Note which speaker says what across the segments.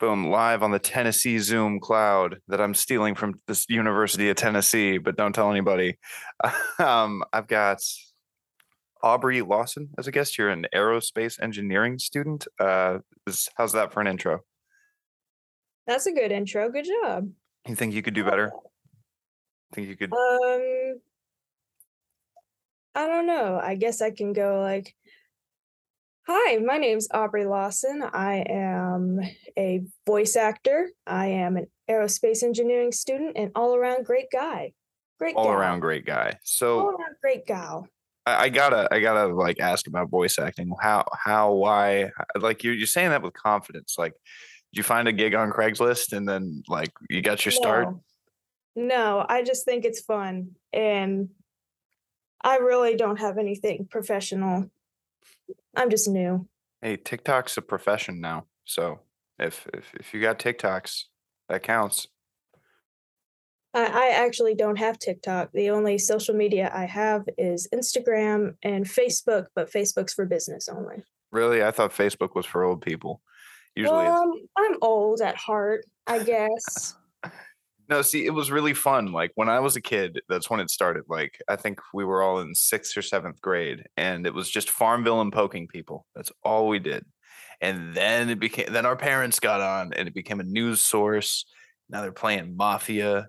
Speaker 1: Boom, live on the Tennessee Zoom cloud that I'm stealing from this University of Tennessee, but don't tell anybody. Um, I've got Aubrey Lawson as a guest. You're an aerospace engineering student. Uh, this, how's that for an intro?
Speaker 2: That's a good intro. Good job.
Speaker 1: You think you could do better? Think you could?
Speaker 2: Um, I don't know. I guess I can go like, Hi, my name's Aubrey Lawson. I am a voice actor. I am an aerospace engineering student and all around great guy. Great
Speaker 1: all
Speaker 2: gal.
Speaker 1: around great guy. So
Speaker 2: All around great gal.
Speaker 1: I, I gotta I gotta like ask about voice acting. How how why like you're you're saying that with confidence. Like did you find a gig on Craigslist and then like you got your start?
Speaker 2: No. No, I just think it's fun. And I really don't have anything professional. I'm just new.
Speaker 1: Hey, TikTok's a profession now. So if if if you got TikToks, that counts.
Speaker 2: I, I actually don't have TikTok. The only social media I have is Instagram and Facebook, but Facebook's for business only.
Speaker 1: Really? I thought Facebook was for old people. Usually
Speaker 2: Um, I'm old at heart, I guess.
Speaker 1: No, see, it was really fun. Like when I was a kid, that's when it started. Like I think we were all in sixth or seventh grade, and it was just Farmville and poking people. That's all we did. And then it became. Then our parents got on, and it became a news source. Now they're playing Mafia.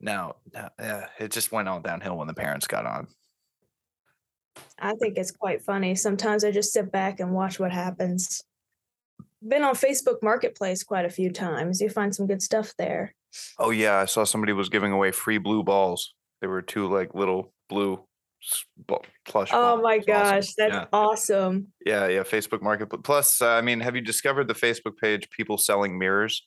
Speaker 1: Now, now yeah, it just went all downhill when the parents got on.
Speaker 2: I think it's quite funny. Sometimes I just sit back and watch what happens. Been on Facebook Marketplace quite a few times. You find some good stuff there.
Speaker 1: Oh yeah, I saw somebody was giving away free blue balls. They were two like little blue s- plush.
Speaker 2: Oh
Speaker 1: balls.
Speaker 2: my
Speaker 1: It was awesome.
Speaker 2: gosh, that's
Speaker 1: yeah.
Speaker 2: awesome.
Speaker 1: Yeah, yeah, Facebook Marketplace. Plus, uh, I mean, have you discovered the Facebook page "People Selling Mirrors"?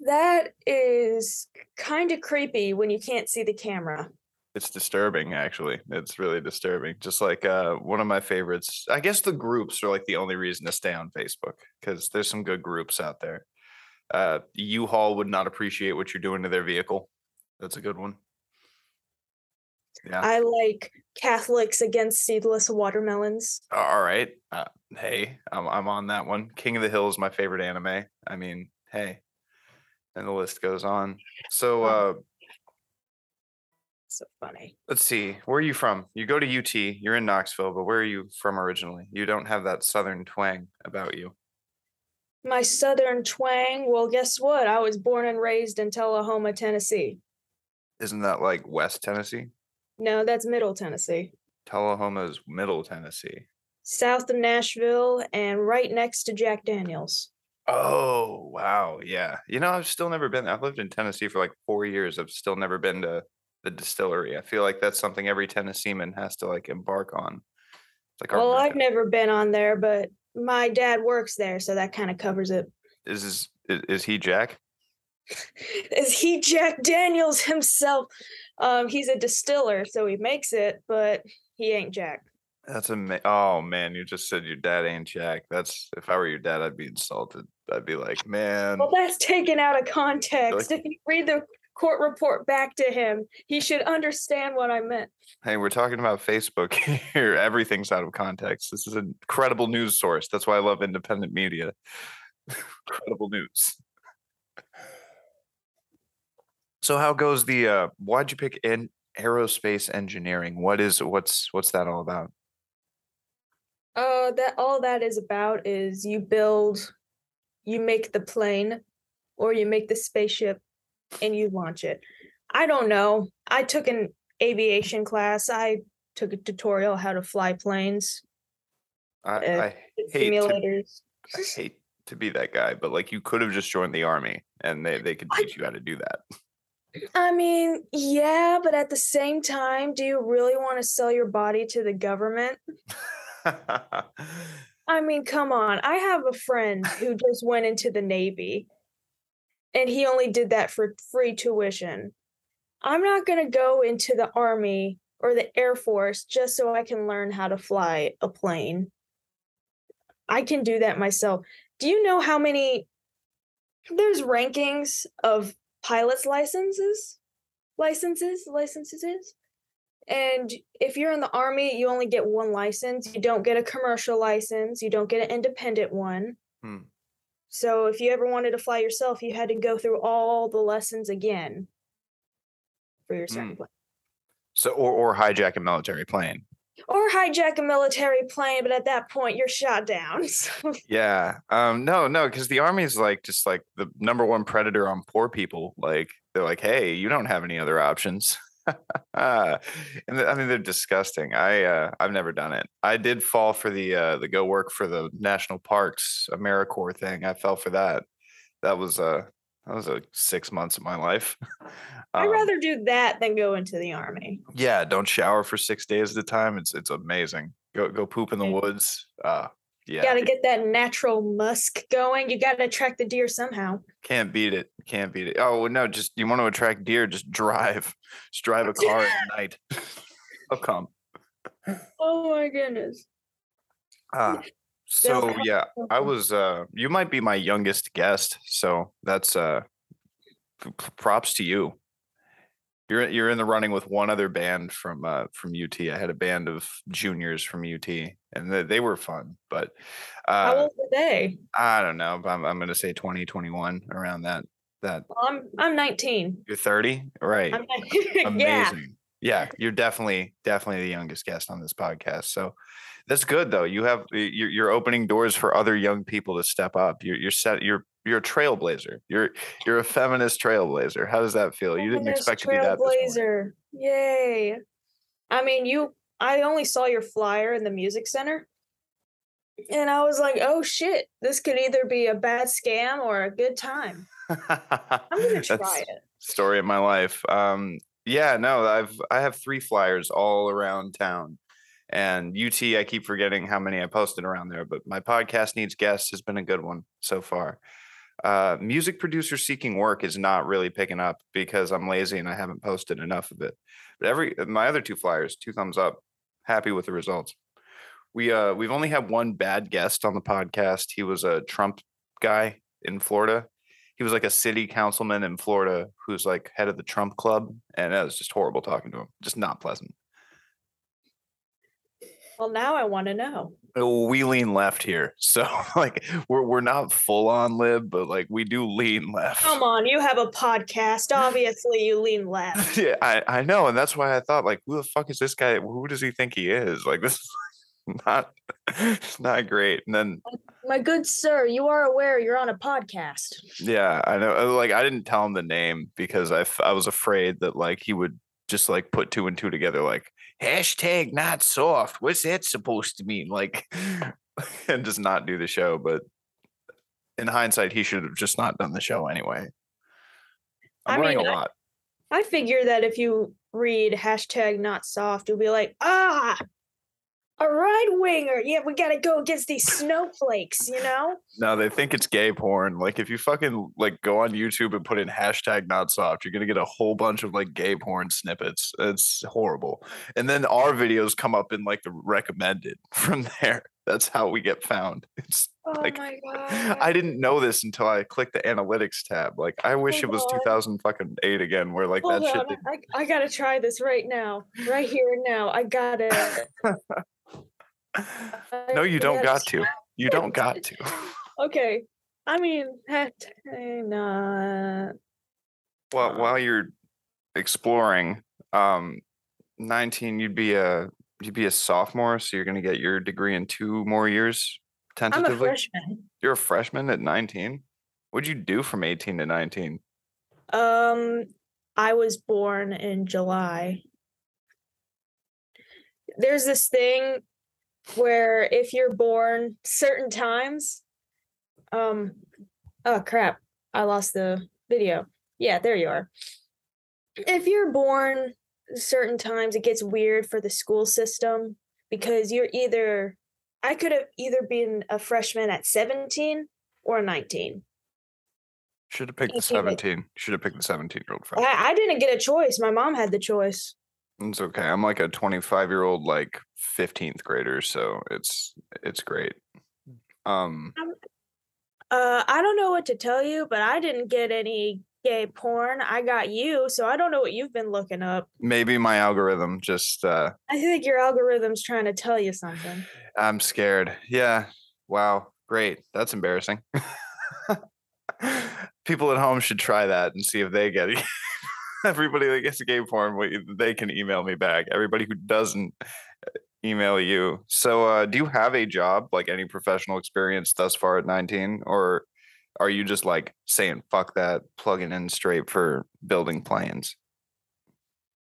Speaker 2: That is kind of creepy when you can't see the camera.
Speaker 1: It's disturbing, actually. It's really disturbing. Just like uh, one of my favorites. I guess the groups are like the only reason to stay on Facebook because there's some good groups out there. Uh, U-Haul would not appreciate what you're doing to their vehicle. That's a good one. Yeah.
Speaker 2: I like Catholics against seedless watermelons.
Speaker 1: All right. Uh, hey, I'm I'm on that one. King of the Hill is my favorite anime. I mean, hey, and the list goes on. So. uh
Speaker 2: So funny.
Speaker 1: Let's see. Where are you from? You go to UT. You're in Knoxville, but where are you from originally? You don't have that southern twang about you.
Speaker 2: My southern twang. Well, guess what? I was born and raised in Tullahoma, Tennessee.
Speaker 1: Isn't that like West Tennessee?
Speaker 2: No, that's Middle Tennessee.
Speaker 1: Tullahoma is Middle Tennessee.
Speaker 2: South of Nashville and right next to Jack Daniels.
Speaker 1: Oh, wow. Yeah. You know, I've still never been. I've lived in Tennessee for like four years. I've still never been to the distillery. I feel like that's something every Tennesseeman has to like embark on. It's like
Speaker 2: Well, I've never been on there, but my dad works there, so that kind of covers it.
Speaker 1: is, this, is is he Jack?
Speaker 2: Is he Jack Daniels himself? Um, he's a distiller, so he makes it, but he ain't Jack.
Speaker 1: That's a oh man, you just said your dad ain't Jack. That's if I were your dad, I'd be insulted. I'd be like, man,
Speaker 2: Well, that's taken out of context. If you read the court report back to him, he should understand what I meant.
Speaker 1: hey, we're talking about Facebook here. Everything's out of context. This is an incredible news source. That's why I love independent media. incredible news. So how goes the uh why'd you pick in aerospace engineering? What is what's what's that all about?
Speaker 2: Uh, that all that is about is you build, you make the plane, or you make the spaceship, and you launch it. I don't know. I took an aviation class. I took a tutorial how to fly planes,
Speaker 1: I,
Speaker 2: Uh,
Speaker 1: I hate to. I hate to be that guy, but like you could have just joined the army and they, they could
Speaker 2: I-
Speaker 1: teach you how to do that.
Speaker 2: I mean, yeah, but at the same time, do you really want to sell your body to the government? I mean, come on. I have a friend who just went into the Navy and he only did that for free tuition. I'm not going to go into the Army or the Air Force just so I can learn how to fly a plane. I can do that myself. Do you know how many there's rankings of pilots licenses? Licenses, licenses? And if you're in the army, you only get one license. You don't get a commercial license. You don't get an independent one.
Speaker 1: Hmm.
Speaker 2: So if you ever wanted to fly yourself, you had to go through all the lessons again for your second
Speaker 1: Mm.
Speaker 2: plane.
Speaker 1: So or or hijack a military plane.
Speaker 2: Or hijack a military plane, but at that point you're shot down. So
Speaker 1: Yeah. Um. No. No. Because the army is like just like the number one predator on poor people. Like they're like, hey, you don't have any other options. and I mean, they're disgusting. I uh, I've never done it. I did fall for the uh, the go work for the national parks AmeriCorps thing. I fell for that. That was uh that was uh, six months of my life.
Speaker 2: I'd
Speaker 1: Um,
Speaker 2: rather do that than go into the army.
Speaker 1: yeah, don't shower for six days at a time. It's it's amazing. Go go poop in the woods. Uh yeah.
Speaker 2: Got to get that natural musk going. You got to attract the deer somehow.
Speaker 1: Can't beat it. Can't beat it. Oh no, just you want to attract deer, just drive. Just drive a car at night. They'll come.
Speaker 2: Oh my goodness.
Speaker 1: Ah, so yeah, I was uh you might be my youngest guest, so that's uh props to you. You're you're in the running with one other band from uh from UT. I had a band of juniors from UT and they, they were fun, but
Speaker 2: How
Speaker 1: uh
Speaker 2: old were they?
Speaker 1: I don't know, but I'm I'm going to say 20 21 around that that
Speaker 2: I'm I'm 19.
Speaker 1: you're 30, right?
Speaker 2: I'm yeah.
Speaker 1: amazing. Yeah. You're definitely definitely the youngest guest on this podcast. So that's good though. You have you're, you're opening doors for other young people to step up. You're you're set. You're you're a trailblazer. You're you're a feminist trailblazer. How does that feel? You didn't expect to be that.
Speaker 2: Trailblazer. Yay. I mean, you I only saw your flyer in the music center. And I was like, oh shit, this could either be a bad scam or a good time. I'm gonna try
Speaker 1: That's
Speaker 2: it.
Speaker 1: Story of my life. Um, yeah, no, I've I have three flyers all around town. And UT, I keep forgetting how many I posted around there, but my podcast needs guests has been a good one so far. Uh, music producer seeking work is not really picking up because I'm lazy and I haven't posted enough of it. But every my other two flyers, two thumbs up. Happy with the results. We uh we've only had one bad guest on the podcast. He was a Trump guy in Florida. He was like a city councilman in Florida who's like head of the Trump club, and it was just horrible talking to him. Just not pleasant.
Speaker 2: Well, now I want to know.
Speaker 1: Uh, We lean left here, so like we're we're not full on lib, but like we do lean left.
Speaker 2: Come on, you have a podcast. Obviously, you lean left.
Speaker 1: yeah, I, I know, and that's why I thought like, who the fuck is this guy? Who does he think he is? Like this is not it's not great. And then
Speaker 2: My good sir, you are aware you're on a podcast.
Speaker 1: yeah, I know. uh, Like I didn't tell him the name because I f- I was afraid that like he would just like put two and two together, like hashtag not soft. What's that supposed to mean? Like, and just not do the show. But in hindsight, he should have just not done the show anyway. I'm
Speaker 2: I
Speaker 1: learning
Speaker 2: mean,
Speaker 1: a
Speaker 2: I-
Speaker 1: lot.
Speaker 2: I figure that if you read hashtag not soft, you'll be like, ah, a right winger. Yeah, we got to go against these snowflakes, you know?
Speaker 1: No, they think it's gay porn. Like if you fucking like go on YouTube and put in hashtag not soft, you're gonna get a whole bunch of like gay porn snippets. It's horrible. And then our videos come up in like the recommended from there. That's how we get found. It's
Speaker 2: Oh
Speaker 1: Like,
Speaker 2: my God.
Speaker 1: I didn't know this until I clicked the analytics tab. Like I wish it was
Speaker 2: on.
Speaker 1: 2000 fucking eight again, where like
Speaker 2: Hold
Speaker 1: that shit. didn't-
Speaker 2: I, I got to try this right now. Right here and now. I got it.
Speaker 1: no, you don't got to. You don't got to.
Speaker 2: Okay. I mean, not.
Speaker 1: Well, while you're exploring, um, 19, you'd be a you'd be a sophomore, so you're gonna get your degree in two more years
Speaker 2: I'm a
Speaker 1: tentatively.
Speaker 2: freshman.
Speaker 1: You're a freshman at 19. What'd you do from 18 to 19?
Speaker 2: Um, I was born in July. There's this thing where if you're born certain times, um, oh crap, I lost the video. Yeah, there you are. If you're born certain times, it gets weird for the school system because you're either, I could have either been a freshman at 17 or 19.
Speaker 1: Should have picked the 17. Should have picked the 17 year old freshman.
Speaker 2: I, I didn't get a choice. My mom had the choice.
Speaker 1: It's okay. I'm like a 25 year old, like 15th grader, so it's it's great. Um,
Speaker 2: Uh, I don't know what to tell you, but I didn't get any gay porn. I got you, so I don't know what you've been looking up.
Speaker 1: maybe my algorithm just uh
Speaker 2: I think your algorithm's trying to tell you something.
Speaker 1: I'm scared. Yeah. Wow. Great. That's embarrassing. people at home should try that and see if they get it. Everybody that gets a game form, they can email me back. Everybody who doesn't email you. So, uh, do you have a job, like any professional experience thus far at 19, or are you just like saying fuck that, plugging in straight for building planes?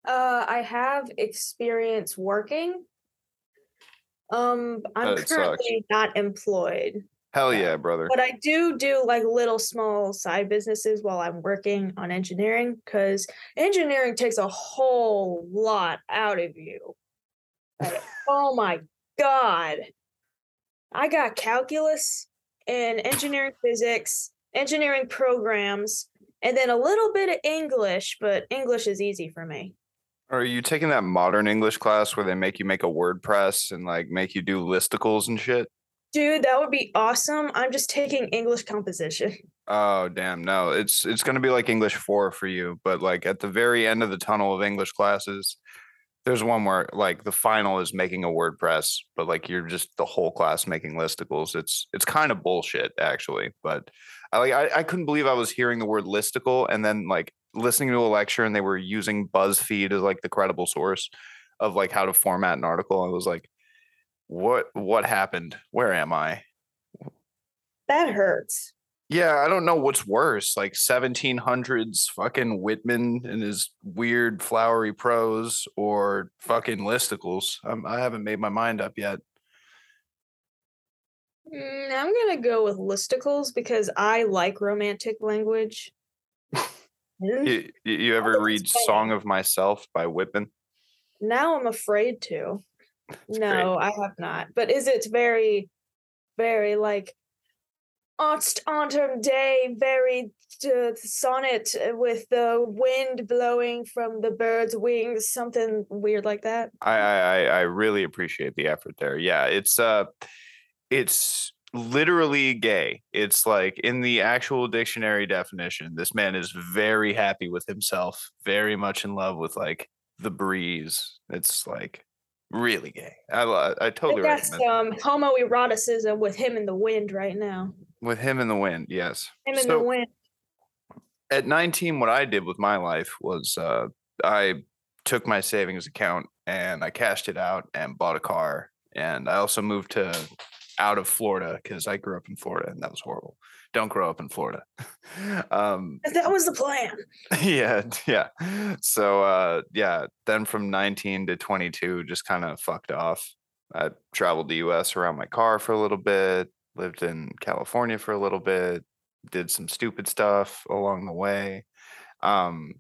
Speaker 2: Uh, I have experience working. Um, I'm
Speaker 1: That sucks.
Speaker 2: currently not employed,
Speaker 1: Hell
Speaker 2: Yeah.
Speaker 1: brother.
Speaker 2: but I do do like little small side businesses while I'm working on engineering because engineering takes a whole lot out of you. Like, oh my god. I got calculus and engineering physics, engineering programs, and then a little bit of English, but English is easy for me.
Speaker 1: Are you taking that modern English class where they make you make a WordPress and like make you do listicles and shit?
Speaker 2: Dude, that would be awesome. I'm just taking English composition.
Speaker 1: Oh damn, no. It's it's gonna be like English four for you, but like at the very end of the tunnel of English classes, there's one where like the final is making a WordPress, but like you're just the whole class making listicles. It's it's kind of bullshit actually. But I like I, I couldn't believe I was hearing the word listicle and then like listening to a lecture and they were using BuzzFeed as like the credible source of like how to format an article. I was like, what what happened? Where am I?
Speaker 2: That hurts.
Speaker 1: Yeah, I don't know what's worse, like 1700s fucking Whitman and his weird flowery prose or fucking listicles. Um, I haven't made my mind up yet.
Speaker 2: Mm, I'm gonna go with listicles because I like romantic language.
Speaker 1: You, you- you ever read. Song of Myself by Whitman?
Speaker 2: now I'm afraid to.
Speaker 1: Great.
Speaker 2: No, I have not. But is it very, very like autumn day, very uh, sonnet uh, with the wind blowing from the bird's wings, something weird like that?
Speaker 1: I, I I I really appreciate the effort there. Yeah, it's uh it's literally gay. It's like in the actual dictionary definition, this man is very happy with himself, very much in love with like the breeze. It's like really gay. I I
Speaker 2: I
Speaker 1: totally
Speaker 2: got
Speaker 1: recommend
Speaker 2: some homoeroticism with him in the wind right now.
Speaker 1: with him in the wind. Yes.
Speaker 2: Him in
Speaker 1: So-
Speaker 2: the wind.
Speaker 1: at 19 what i did with my life was uh, i took my savings account and i cashed it out and bought a car and i also moved to out of florida because i grew up in florida and that was horrible don't grow up in florida. Um
Speaker 2: That was the plan.
Speaker 1: yeah yeah. So uh yeah then from 19 to 22 just kind of fucked off. I traveled the us around my car for a little bit lived in california for a little bit did some stupid stuff along the way. Um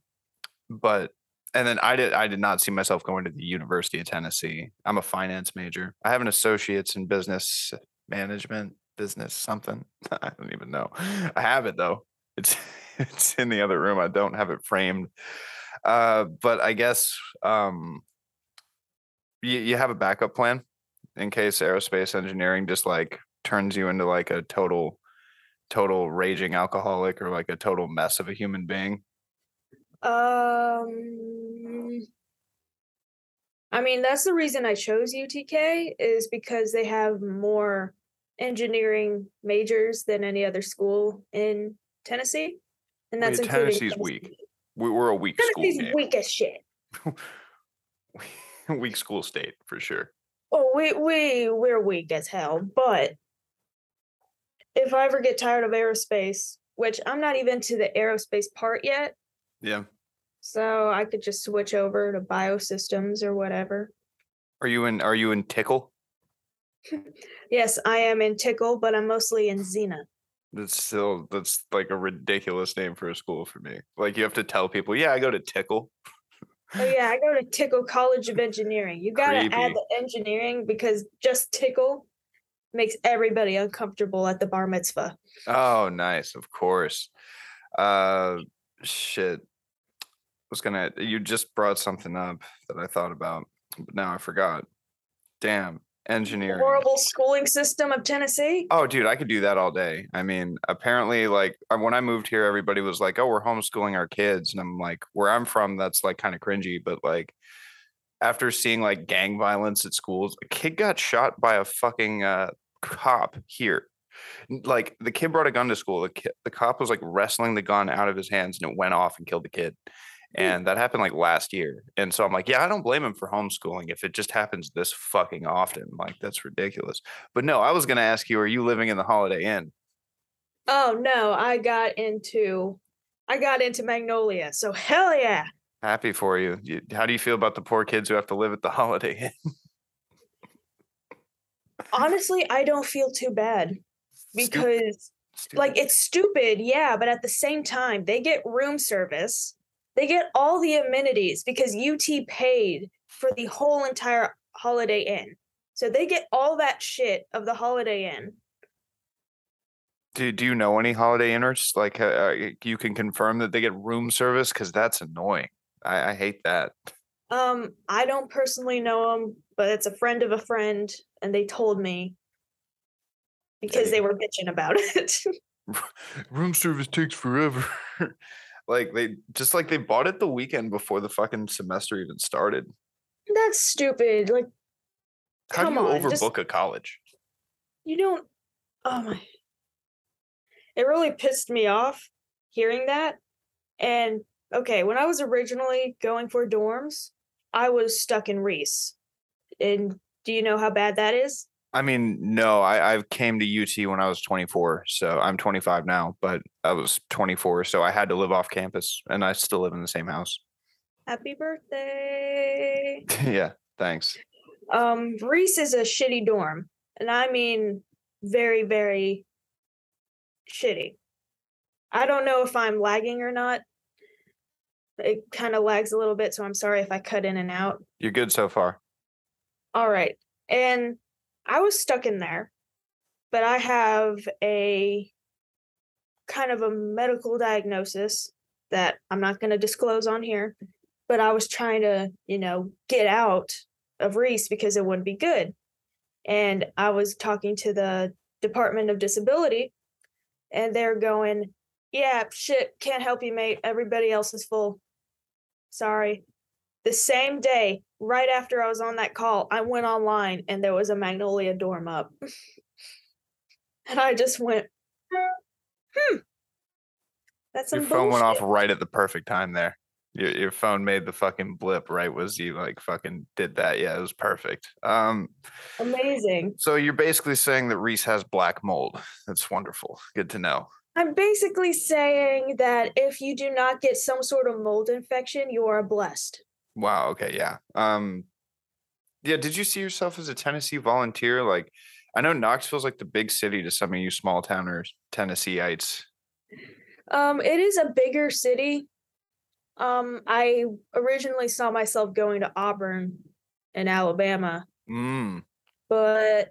Speaker 1: but and then i did i did not see myself going to the university of tennessee. I'm a finance major. I have an associate's in business management business something. I don't even know. I have it though. It's it's in the other room. I don't have it framed. Uh but i guess um you, you have a backup plan in case aerospace engineering just like turns you into like a total total raging alcoholic or like a total mess of a human being?
Speaker 2: Um, I mean, that's the reason I chose UTK is because they have more engineering majors than any other school in Tennessee, and that's
Speaker 1: Wait,
Speaker 2: including
Speaker 1: Tennessee's weak.
Speaker 2: Tennessee.
Speaker 1: we, we're a weak school
Speaker 2: Tennessee's weak as shit.
Speaker 1: weak school state for sure
Speaker 2: Oh, we we we're weak as hell. But if I ever get tired of aerospace, which I'm not even to the aerospace part yet,
Speaker 1: yeah
Speaker 2: so I could just switch over to biosystems or whatever.
Speaker 1: are you in are you in tickle
Speaker 2: Yes, I am in Tickle, but I'm mostly in Zeanah.
Speaker 1: that's still that's like a ridiculous name for a school for me like you have to tell people yeah i go to tickle
Speaker 2: Oh yeah, I go to Tickle College of Engineering. You gotta add the engineering because just Tickle makes everybody uncomfortable at the bar mitzvah.
Speaker 1: Oh, nice. Of course. Uh, shit. I was gonna. You just brought something up that I thought about, but now I forgot. Damn. Engineering.
Speaker 2: Horrible schooling system of Tennessee.
Speaker 1: Oh, dude, I could do that all day. I mean, apparently, like uh, when I moved here, everybody was like, "Oh, we're homeschooling our kids," and I'm like, "Where I'm from, that's like kind of cringy." But like, after seeing like gang violence at schools, a kid got shot by a fucking uh, cop here. Like the kid brought a gun to school. The the cop was like wrestling the gun out of his hands and it went off and killed the kid. Mm. And that happened like last year. And so I'm like, yeah, I don't blame him for homeschooling if it just happens this fucking often. Like that's ridiculous. But no, I was gonna ask you, are you living in the Holiday Inn?
Speaker 2: Oh no, I got into I got into Magnolia. So hell yeah.
Speaker 1: Happy for you. You- How do you feel about the poor kids who have to live at the Holiday Inn?
Speaker 2: Honestly, I don't feel too bad because
Speaker 1: stupid.
Speaker 2: like it's stupid, yeah, but at the same time, they get room service. They get all the amenities because UT paid for the whole entire Holiday Inn. So they get all that shit of the Holiday Inn.
Speaker 1: do, do you know any Holiday Inners? Like uh, uh, you can confirm that they get room service because that's annoying. I, I hate that.
Speaker 2: Um, I don't personally know him, but it's a friend of a friend, and they told me because they were bitching about it.
Speaker 1: room service takes forever. like they just like they bought it the weekend before the fucking semester even started.
Speaker 2: That's stupid. Like,
Speaker 1: How
Speaker 2: Come
Speaker 1: do you
Speaker 2: on,
Speaker 1: overbook
Speaker 2: just-
Speaker 1: a college?
Speaker 2: you don't. Oh my. It really pissed me off hearing that. And okay, when I was originally going for dorms, I was stuck in Reese. And do you know how bad that is?
Speaker 1: I mean, no, I, I came to UT when I was 24, so I'm 25 now, but I was 24, so I had to live off campus, and I still live in the same house.
Speaker 2: Happy birthday.
Speaker 1: yeah, thanks.
Speaker 2: Um, Reese is a shitty dorm, and I mean very, very shitty. I don't know if I'm lagging or not. It kind of lags a little bit, so I'm sorry if I cut in and out.
Speaker 1: You're good so far.
Speaker 2: All right. And I was stuck in there, but I have a kind of a medical diagnosis that I'm not going to disclose on here, but I was trying to, you know, get out of Reese because it wouldn't be good. And I was talking to the Department of Disability, and they're going, Yeah, shit, can't help you, mate. Everybody else is full. Sorry. The same day, right after I was on that call, I went online and there was a Magnolia dorm up. and I just went, hmm. That's some
Speaker 1: Your phone went off right at the perfect time there. Your your phone made the fucking blip right was you like fucking did that. Yeah, it was perfect. Um
Speaker 2: Amazing.
Speaker 1: so you're basically saying that Reese has black mold. That's wonderful. Good to know.
Speaker 2: I'm basically saying that if you do not get some sort of mold infection, you are blessed.
Speaker 1: Wow, okay, yeah. Um yeah, did you see yourself as a Tennessee volunteer? Like I know Knoxville's like the big city to some of you small towners, Tennesseeites.
Speaker 2: Um, it is a bigger city. Um, I originally saw myself going to Auburn in Alabama,
Speaker 1: Mm.
Speaker 2: but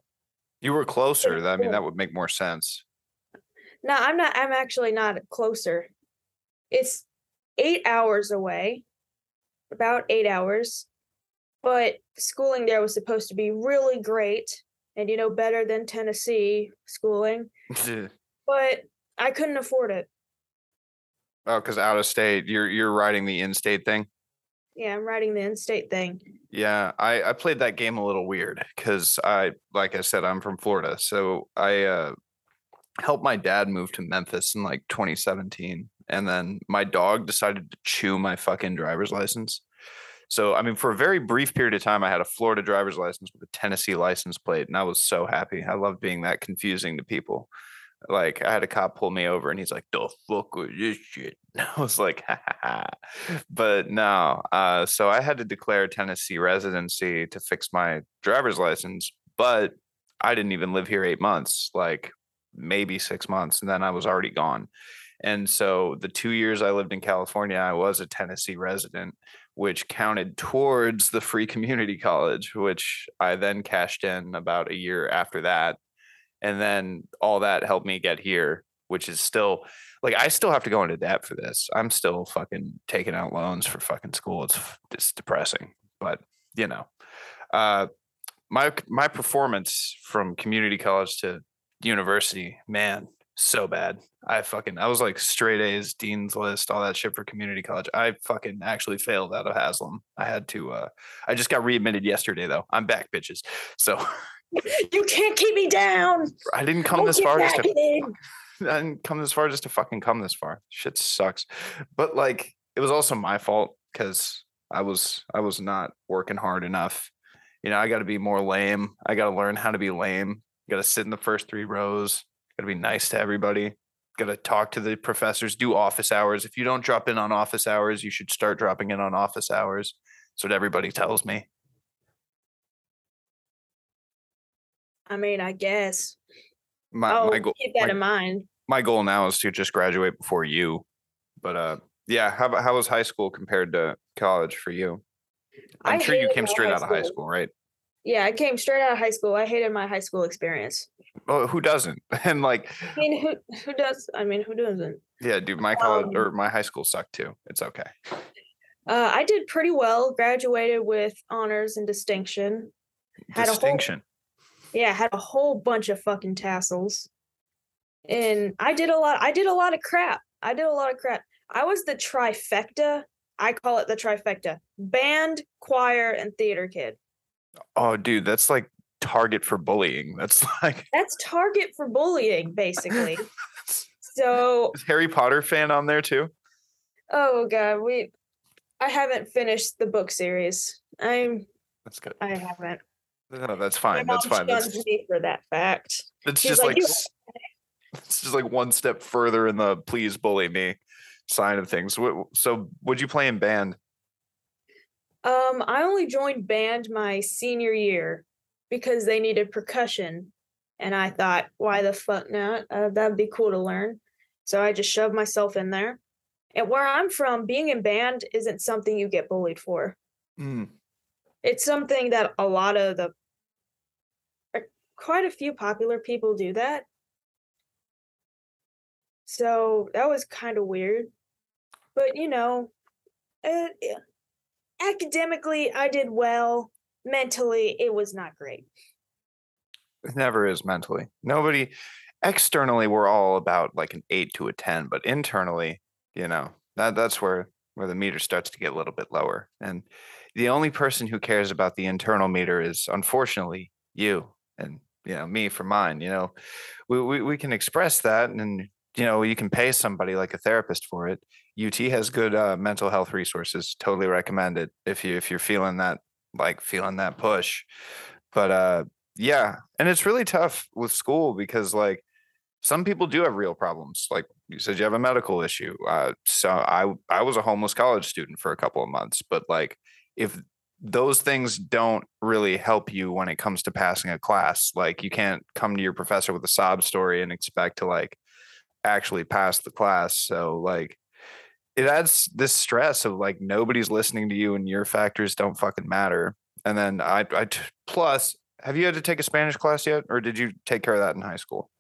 Speaker 1: You were closer. I mean, that would make more sense.
Speaker 2: No, I'm not. I'm actually not closer. It's eight hours away, about eight hours. But schooling there was supposed to be really great and, you know, better than Tennessee schooling. But I couldn't afford it.
Speaker 1: Oh, because out of state, you're you're riding the in-state thing.
Speaker 2: Yeah, I'm writing the in state thing.
Speaker 1: Yeah, I, I played that game a little weird because I, like I said, I'm from Florida. So I uh, helped my dad move to Memphis in like 2017. And then my dog decided to chew my fucking driver's license. So, I mean, for a very brief period of time, I had a Florida driver's license with a Tennessee license plate. And I was so happy. I love being that confusing to people. Like, I had a cop pull me over and he's like, the fuck with this shit? And I was like, ha ha ha but no. Uh, so I had to declare Tennessee residency to fix my driver's license, but I didn't even live here eight months, like maybe six months, and then I was already gone. And so the two years I lived in California, I was a Tennessee resident, which counted towards the free community college, which I then cashed in about a year after that. And then all that helped me get here, which is still like I still have to go into debt for this. I'm still fucking taking out loans for fucking school. It's it's depressing, but you know, uh, my my performance from community college to university, man, so bad. I fucking I was like straight A's, dean's list, all that shit for community college. I fucking actually failed out of Haslam. I had to. uh I just got readmitted yesterday though. I'm back, bitches. So
Speaker 2: you can't keep me down.
Speaker 1: I didn't come
Speaker 2: Don't
Speaker 1: this far just to
Speaker 2: in.
Speaker 1: I didn't come this far just to fucking come this far. Shit sucks. But like it was also my fault because I was I was not working hard enough. You know, I gotta be more lame. I gotta learn how to be lame. Gotta sit in the first three rows. Gotta be nice to everybody. Gotta talk to the professors, do office hours. If you don't drop in on office hours, you should start dropping in on office hours. That's what everybody tells me.
Speaker 2: I mean, I guess.
Speaker 1: My
Speaker 2: oh,
Speaker 1: my goal
Speaker 2: keep that
Speaker 1: my-
Speaker 2: in mind.
Speaker 1: my goal now is to just graduate before you. But uh yeah, how about how was high school compared to college for you? I'm
Speaker 2: I
Speaker 1: sure you came straight out of high
Speaker 2: school.
Speaker 1: school, right?
Speaker 2: Yeah, I came straight out of high school. I hated my high school experience.
Speaker 1: Oh, who doesn't? And like,
Speaker 2: I mean, who who does? I mean, who doesn't?
Speaker 1: yeah, dude, my college
Speaker 2: Um,
Speaker 1: or my high school sucked too. It's okay.
Speaker 2: Uh, I did pretty well. Graduated with honors and distinction. Had a whole
Speaker 1: Distinction.
Speaker 2: yeah, had a whole bunch of fucking tassels. And I did a lot. I did a lot of crap. I did a lot of crap. I was the trifecta. I call it the trifecta: band, choir, and theater kid.
Speaker 1: Oh, dude, that's like target for bullying. That's like
Speaker 2: That's target for bullying, basically. so,
Speaker 1: is Harry Potter fan on there too.
Speaker 2: oh god, we. I haven't finished the book series. I'm.
Speaker 1: That's good.
Speaker 2: I haven't.
Speaker 1: No, that's fine. That's fine. That's,
Speaker 2: me for that fact.
Speaker 1: It's
Speaker 2: she's
Speaker 1: just
Speaker 2: like,
Speaker 1: like it's just like one step further in the please bully me sign of things. So, would you play in band?
Speaker 2: Um, I only joined band my senior year because they needed percussion, and I thought, why the fuck not? Uh, that'd be cool to learn. So I just shoved myself in there. And where I'm from, being in band isn't something you get bullied for.
Speaker 1: Mm,
Speaker 2: It's something that a lot of the uh, quite a few popular people do that. So that was kind of weird. But you know, yeah. Academically I did well. Mentally, it was not great.
Speaker 1: It never is mentally. Nobody externally we're all about like an 8 to a 10, but internally, you know, that that's where where the meter starts to get a little bit lower. And the only person who cares about the internal meter is unfortunately you and you know me for mine, you know. We we, we can express that and you know, you can pay somebody like a therapist for it. UT has good uh, mental health resources. Totally recommend it if you if you're feeling that like feeling that push. But uh yeah, and it's really tough with school because like some people do have real problems. Like you said, you have a medical issue. Uh, so I I was a homeless college student for a couple of months, but like if those things don't really help you when it comes to passing a class, like you can't come to your professor with a sob story and expect to like actually pass the class. So like it adds this stress of like nobody's listening to you and your factors don't fucking matter. And then I, I t- plus, have you had to take a Spanish class yet, or did you take care of that in high school?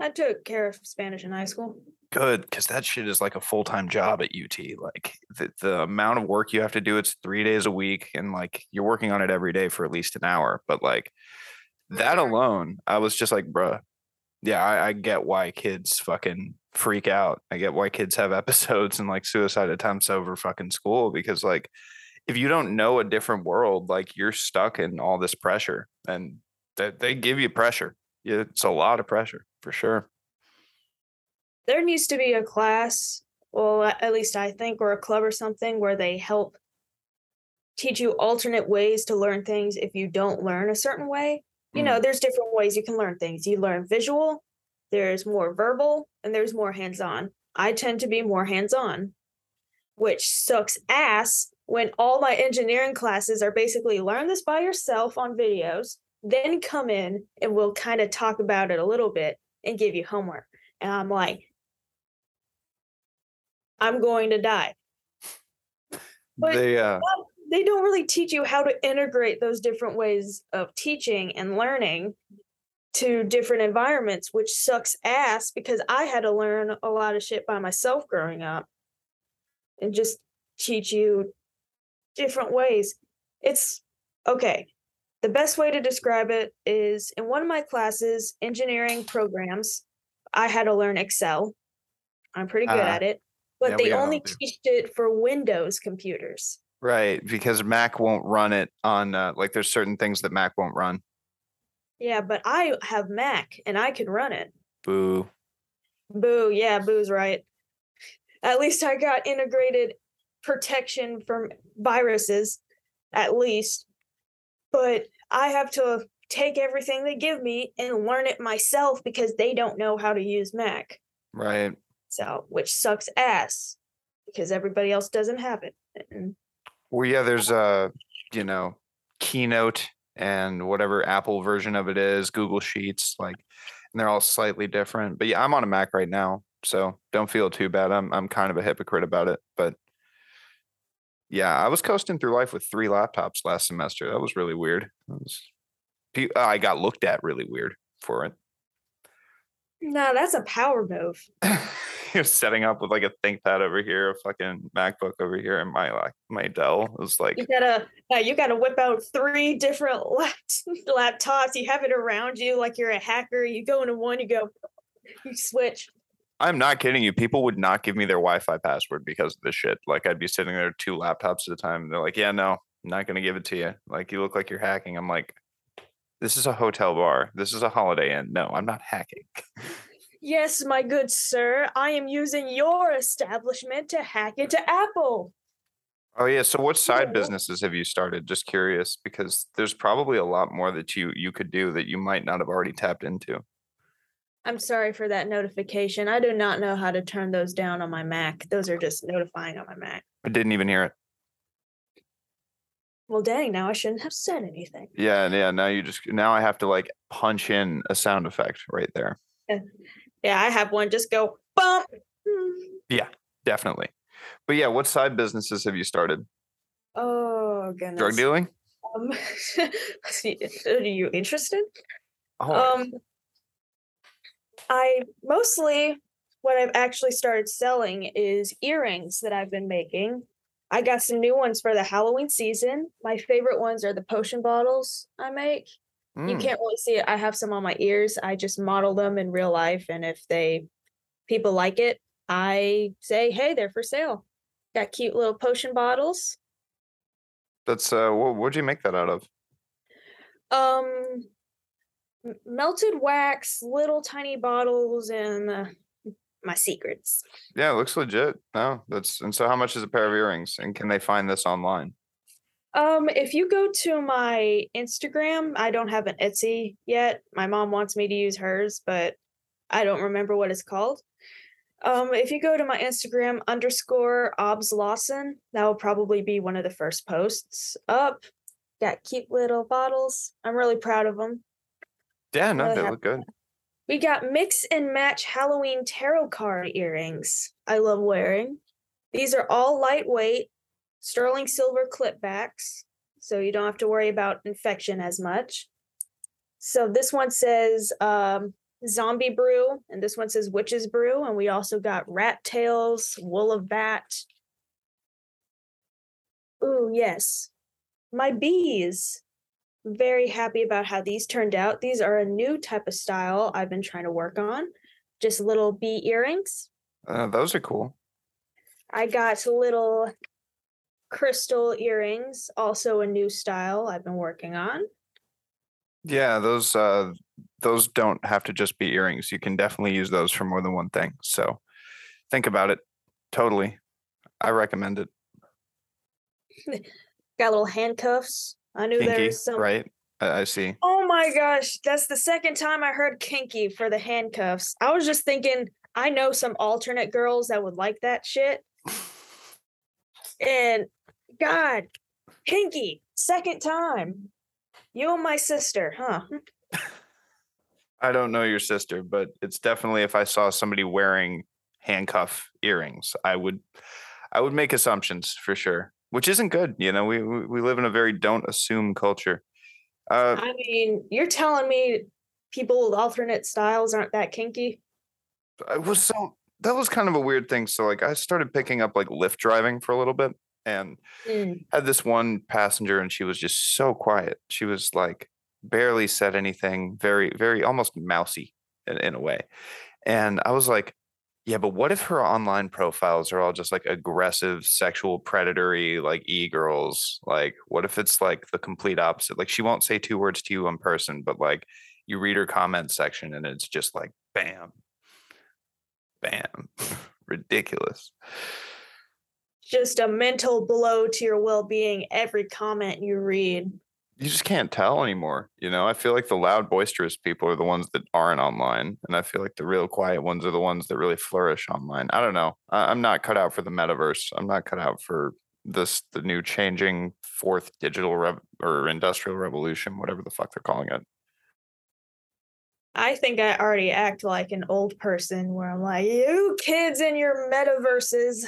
Speaker 2: I took care of Spanish in high school.
Speaker 1: Good, because that shit is like a full time job at UT. Like the, the amount of work you have to do, it's three days a week, and like you're working on it every day for at least an hour. But like that alone, I was just like, bruh, yeah, I, I get why kids fucking freak out. I get why kids have episodes and like suicide attempts over fucking school because like if you don't know a different world, like you're stuck in all this pressure and that they give you pressure. It's a lot of pressure for sure.
Speaker 2: There needs to be a class, well, at least I think, or a club or something where they help teach you alternate ways to learn things if you don't learn a certain way. You know, there's different ways you can learn things. You learn visual, there's more verbal, and there's more hands on. I tend to be more hands on, which sucks ass when all my engineering classes are basically learn this by yourself on videos, then come in and we'll kind of talk about it a little bit and give you homework. And I'm like, I'm going to die. But-
Speaker 1: they uh
Speaker 2: They don't really teach you how to integrate those different ways of teaching and learning to different environments, which sucks ass because I had to learn a lot of shit by myself growing up and just teach you different ways. It's okay. The best way to describe it is in one of my classes, engineering programs, I had to learn Excel. I'm pretty good
Speaker 1: Ah,
Speaker 2: at it, but
Speaker 1: yeah,
Speaker 2: they only teach it for Windows computers.
Speaker 1: Right because Mac won't run it on uh, like there's certain things that Mac won't run.
Speaker 2: Yeah, but I have Mac and I can run it.
Speaker 1: Boo.
Speaker 2: Boo. Yeah, Boo's right. At least I got integrated protection from viruses, at least. But I have to take everything they give me and learn it myself because they don't know how to use Mac.
Speaker 1: Right.
Speaker 2: So, which sucks ass because everybody else doesn't have it. And
Speaker 1: Well, yeah, there's a, you know, Keynote and whatever Apple version of it is, Google Sheets, like, and they're all slightly different. But yeah, I'm on a Mac right now, so don't feel too bad. I'm I'm kind of a hypocrite about it, but yeah, I was coasting through life with three laptops last semester. That was really weird. Was, uh, I got looked at really weird for it.
Speaker 2: no, that's a power move.
Speaker 1: You're setting up with like a ThinkPad over here, a fucking MacBook over here, and my like my Dell. It was like
Speaker 2: You gotta, uh, you gotta whip out three different laptops. You have it around you like you're a hacker. You go into one, you go, you switch.
Speaker 1: I'm not kidding you. People would not give me their Wi-Fi password because of this shit. Like I'd be sitting there two laptops at a time. They're like, "Yeah, no, I'm not gonna give it to you. Like you look like you're hacking." I'm like, "This is a hotel bar. This is a Holiday Inn. No, I'm not hacking."
Speaker 2: Yes, my good sir, I am using your establishment to hack into Apple.
Speaker 1: Oh yeah. So what side businesses have you started? Just curious, because there's probably a lot more that you you could do that you might not have already tapped into.
Speaker 2: I'm sorry for that notification. I do not know how to turn those down on my Mac. Those are just notifying on my Mac.
Speaker 1: I didn't even hear it.
Speaker 2: Well, dang, now I shouldn't have said anything.
Speaker 1: Yeah, yeah. Now you just now I have to like punch in a sound effect right there.
Speaker 2: Uh, Yeah, I have one. Just go bump. Yeah,
Speaker 1: Definitely. But yeah, what side businesses have you started?
Speaker 2: Oh goodness.
Speaker 1: Drug dealing?
Speaker 2: Um, are you interested?
Speaker 1: Oh,
Speaker 2: Um, I mostly what I've actually started selling is earrings that I've been making. I got some new ones for the Halloween season. My favorite ones are the potion bottles I make. You
Speaker 1: mm,
Speaker 2: can't really see it. I have some on my ears. I just model them in real life, and if they people like it, I say, "Hey, they're for sale." Got cute little potion bottles.
Speaker 1: that's uh what what'd you make that out of?
Speaker 2: Um, melted wax, little tiny bottles, and uh, my secrets.
Speaker 1: Yeah, it looks legit. No, that's and so how much is a pair of earrings? And can they find this online?
Speaker 2: Um, if you go to my Instagram, I don't have an Etsy yet. My mom wants me to use hers, but I don't remember what it's called. Um, if you go to my Instagram underscore obs Lawson, that will probably be one of the first posts up. Got cute little bottles. I'm really proud of them.
Speaker 1: Yeah, no,
Speaker 2: Really
Speaker 1: they look good.
Speaker 2: We got mix and match Halloween tarot card earrings. I love wearing. These are all lightweight, sterling silver clipbacks, so you don't have to worry about infection as much. So this one says um, zombie brew, and this one says witch's brew, and we also got rat tails, wool of bat. Ooh, yes. My bees very happy about how these turned out. These are a new type of style I've been trying to work on. Just little bee earrings.
Speaker 1: Uh, those are cool.
Speaker 2: I got little crystal earrings, also a new style I've been working on.
Speaker 1: Yeah, those uh those don't have to just be earrings. You can definitely use those for more than one thing. So think about it. Totally. I recommend it.
Speaker 2: Got little handcuffs. I knew there was some.
Speaker 1: right? I, I see.
Speaker 2: Oh my gosh, that's the second time I heard kinky for the handcuffs. I was just thinking, I know some alternate girls that would like that shit. And God, kinky, second time. You and my sister, huh?
Speaker 1: I don't know your sister, but it's definitely if I saw somebody wearing handcuff earrings, I would I would make assumptions for sure, which isn't good. You know, we we, live in a very don't assume culture. Uh,
Speaker 2: I mean, you're telling me people with alternate styles aren't that kinky?
Speaker 1: I was so that was kind of a weird thing. So like I started picking up like Lyft driving for a little bit and
Speaker 2: Mm.
Speaker 1: had this one passenger and she was just so quiet. She was like barely said anything, very, very almost mousy in, in a way. And I was like, yeah, but what if her online profiles are all just like aggressive, sexual, predatory, like e girls? Like, what if it's like the complete opposite? Like, she won't say two words to you in person, but like you read her comment section and it's just like bam, bam, ridiculous.
Speaker 2: Just a mental blow to your well being every comment you read.
Speaker 1: You just can't tell anymore. You know, I feel like the loud, boisterous people are the ones that aren't online. And I feel like the real quiet ones are the ones that really flourish online. I don't know. I, I'm not cut out for the metaverse. I'm not cut out for this, the new changing fourth digital rev- or industrial revolution, whatever the fuck they're calling it.
Speaker 2: I think I already act like an old person where I'm like, you kids in your metaverses.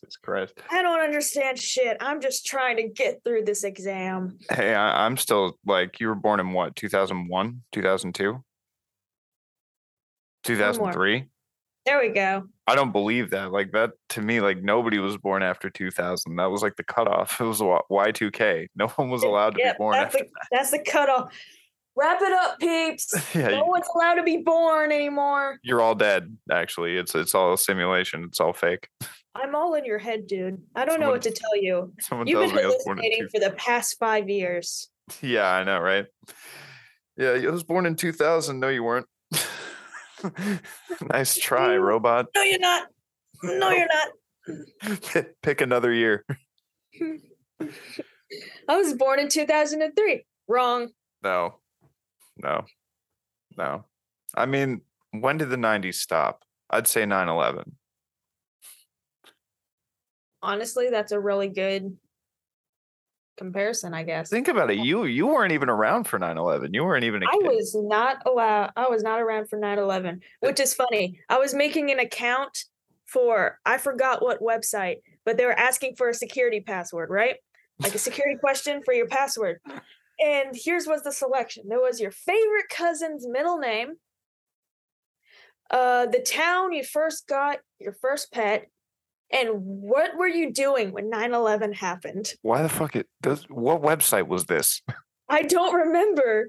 Speaker 1: Jesus Christ.
Speaker 2: I don't understand shit. I'm just trying to get through this exam.
Speaker 1: Hey, I, I'm still like, you were born in what, 2001, 2002, 2003?
Speaker 2: There we go.
Speaker 1: I don't believe that. Like, that to me, like, nobody was born after 2000. That was like the cutoff. It was Y- Y2K. No one was allowed to be born
Speaker 2: that's
Speaker 1: after
Speaker 2: the, that's the cutoff. Wrap it up, peeps.
Speaker 1: yeah,
Speaker 2: No
Speaker 1: you-
Speaker 2: one's allowed to be born anymore.
Speaker 1: you're all dead. Actually, it's it's all a simulation. It's all fake.
Speaker 2: I'm all in your head, dude. I don't know what to tell you.
Speaker 1: Someone
Speaker 2: You've been
Speaker 1: me I was born in
Speaker 2: hallucinating for the past five years.
Speaker 1: Yeah, I know, right? Yeah, I was born in 2000. No, you weren't. nice try,
Speaker 2: Mm.
Speaker 1: robot.
Speaker 2: No, you're not. No, you're not.
Speaker 1: Pick- Pick another year.
Speaker 2: I was born in 2003. Wrong.
Speaker 1: No, no, no. I mean, when did the 90s stop? I'd say 9 11.
Speaker 2: Honestly, that's a really good comparison, I guess.
Speaker 1: Think about it. You you weren't even around for 9 11. You weren't even
Speaker 2: I
Speaker 1: kid.
Speaker 2: was not allowed. I was not around for 9/11, which is funny. I was making an account for I forgot what website, but they were asking for a security password, right? Like a security question for your password. And here's was the selection. There was your favorite cousin's middle name, uh, the town you first got your first pet, and what were you doing when 9/11 happened?
Speaker 1: Why the fuck it does what website was this?
Speaker 2: I don't remember.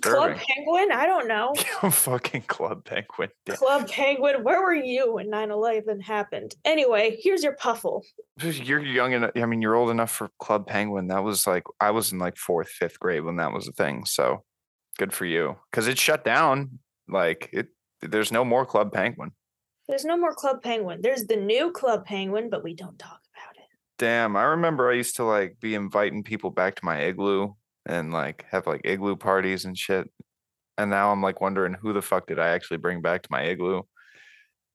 Speaker 2: Club. Penguin? I don't know.
Speaker 1: fucking Club Penguin.
Speaker 2: Club Penguin, where were you when 9 11 happened? Anyway, here's your puffle.
Speaker 1: You're young enough. I mean, you're old enough for Club Penguin. That was like I was in like fourth, fifth grade when that was a thing. So good for you. Because it shut down. Like it. There's no more Club Penguin.
Speaker 2: There's no more Club Penguin. There's the new Club Penguin, but we don't talk about it.
Speaker 1: Damn, I remember I used to like be inviting people back to my igloo and like have like igloo parties and shit. And now I'm like wondering who the fuck did I actually bring back to my igloo?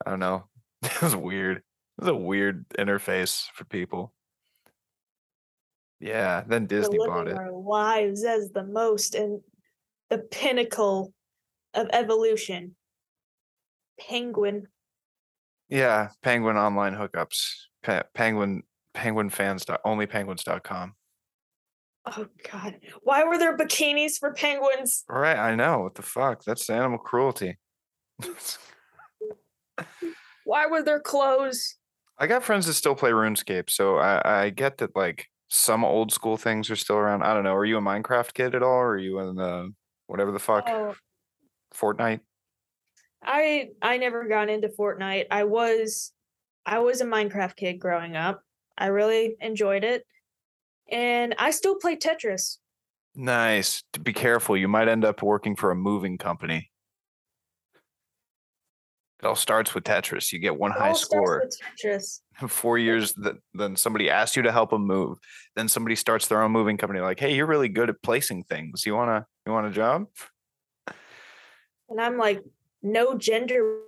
Speaker 1: I don't know. It was weird. It was a weird interface for people. Yeah, then Disney bought it.
Speaker 2: our lives as the most and the pinnacle of evolution. Penguin.
Speaker 1: Yeah, Penguin online hookups. Pe- penguin penguin fans dot onlypenguins.com.
Speaker 2: Oh God. Why were there bikinis for penguins?
Speaker 1: Right, I know. What the fuck? That's animal cruelty.
Speaker 2: Why were there clothes?
Speaker 1: I got friends that still play RuneScape, so I, I get that like some old school things are still around. I don't know. Are you a Minecraft kid at all? Or are you in the whatever the fuck
Speaker 2: Oh,
Speaker 1: Fortnite?
Speaker 2: I I never got into Fortnite. I was I was a Minecraft kid growing up. I really enjoyed it. And I still play Tetris.
Speaker 1: Nice. To be careful, you might end up working for a moving company. It all starts with Tetris. You get one
Speaker 2: It
Speaker 1: high score.
Speaker 2: Tetris.
Speaker 1: Four years, that then somebody asks you to help them move. Then somebody starts their own moving company. Like, hey, you're really good at placing things. You wanna you want a job?
Speaker 2: And I'm like, no gender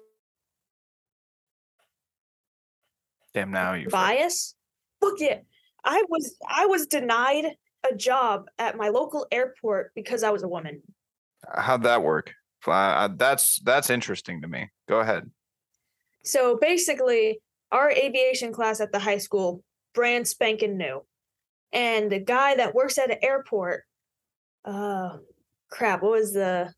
Speaker 1: Damn, now you.
Speaker 2: bias. Look it. I was I was denied a job at my local airport because I was a woman.
Speaker 1: How'd that work? Uh, that's that's interesting to me. Go ahead.
Speaker 2: So basically, our aviation class at the high school, brand spanking new. And the guy that works at an airport, uh crap, what was the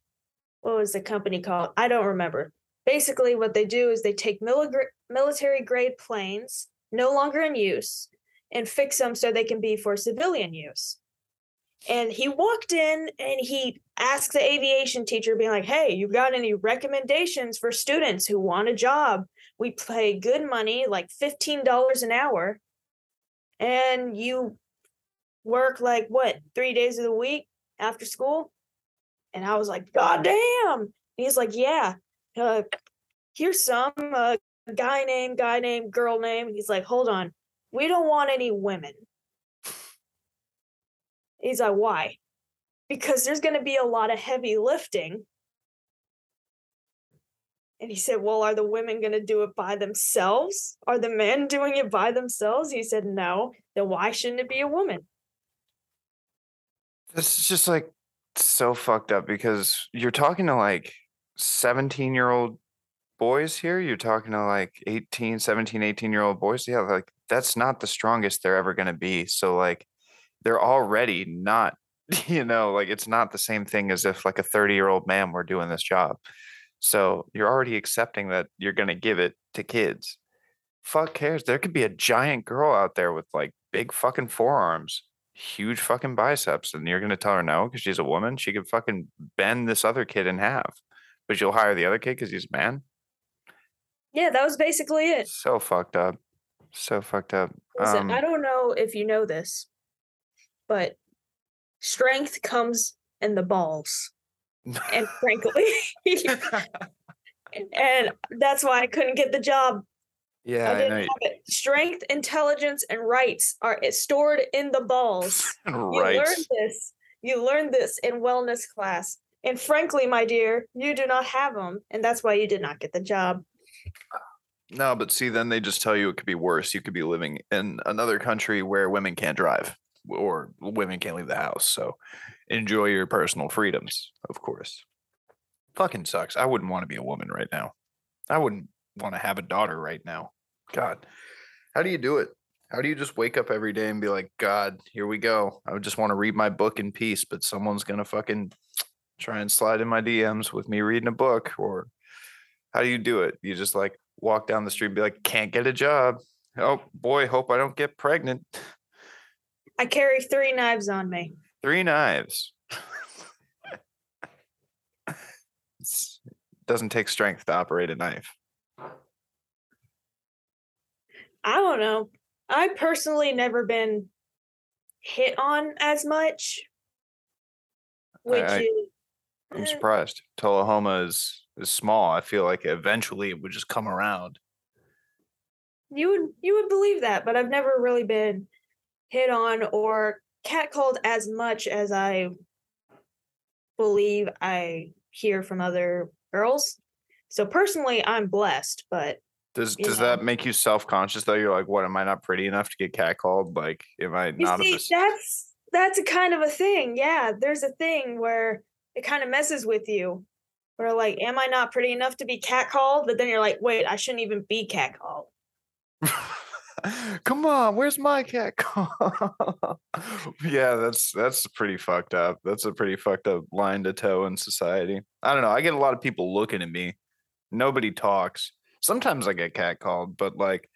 Speaker 2: what was the company called? I don't remember. Basically, what they do is they take military grade planes, no longer in use, and fix them so they can be for civilian use. And he walked in and he asked the aviation teacher, being like, Hey, you got any recommendations for students who want a job? We pay good money, like $15 an hour. And you work like what, three days of the week after school? And I was like, God damn. He's like, Yeah, uh, here's some uh, guy name, guy name, girl name. He's like, Hold on, we don't want any women. He's like, Why? Because there's going to be a lot of heavy lifting. And he said, Well, are the women going to do it by themselves? Are the men doing it by themselves? He said, No. Then why shouldn't it be a woman?
Speaker 1: This is just like so fucked up because you're talking to like 17 year old boys here. You're talking to like 18, 17, 18 year old boys. Yeah, like that's not the strongest they're ever going to be. So, like, they're already not, you know, like it's not the same thing as if like a 30 year old man were doing this job. So, you're already accepting that you're going to give it to kids. Fuck cares? There could be a giant girl out there with like big fucking forearms huge fucking biceps and you're going to tell her no because she's a woman she could fucking bend this other kid in half but you'll hire the other kid because he's a man
Speaker 2: Yeah, that was basically it.
Speaker 1: so fucked up so fucked up
Speaker 2: Listen,
Speaker 1: um,
Speaker 2: I don't know if you know this, but strength comes in the balls. And frankly, and that's why I couldn't get the job.
Speaker 1: Yeah
Speaker 2: I
Speaker 1: I
Speaker 2: didn't
Speaker 1: know
Speaker 2: have it. Strength, intelligence, and rights are eh, stored in the balls.
Speaker 1: right.
Speaker 2: You learned this. You learned this in wellness class. And frankly, my dear, you do not have them, and that's why you did not get the job.
Speaker 1: no but see then they just tell you it could be worse you could be living in another country where women can't drive or women can't leave the house so enjoy your personal freedoms of course fucking sucks i wouldn't want to be a woman right now i wouldn't want to have a daughter right now. God. How do you do it? How do you just wake up every day and be like god here we go. I would just want to read my book in peace but someone's gonna fucking try and slide in my dms with me reading a book or how do you do it? You just like walk down the street and be like can't get a job. Oh boy hope i don't get pregnant.
Speaker 2: I carry three knives on me.
Speaker 1: three knives. It doesn't take strength to operate a knife
Speaker 2: I don't know. I personally never been hit on as much, which
Speaker 1: I-
Speaker 2: is
Speaker 1: i'm
Speaker 2: eh,
Speaker 1: surprised. Tullahoma is is small. I feel like eventually it would just come around.
Speaker 2: You would you would believe that, but I've never really been hit on or catcalled as much as I believe I hear from other girls. So personally, I'm blessed, but
Speaker 1: does does
Speaker 2: know.
Speaker 1: that make you self-conscious though you're like what am i not pretty enough to get catcalled like am i
Speaker 2: You
Speaker 1: not
Speaker 2: see,
Speaker 1: this
Speaker 2: that's that's a kind of a thing. Yeah, there's a thing where it kind of messes with you. Where like, am I not pretty enough to be catcalled? But then you're like, wait, I shouldn't even be catcalled.
Speaker 1: Come on, where's my cat? yeah, that's that's pretty fucked up. That's a pretty fucked up line to toe in society. I don't know. I get a lot of people looking at me. Nobody talks. Sometimes I get catcalled, but like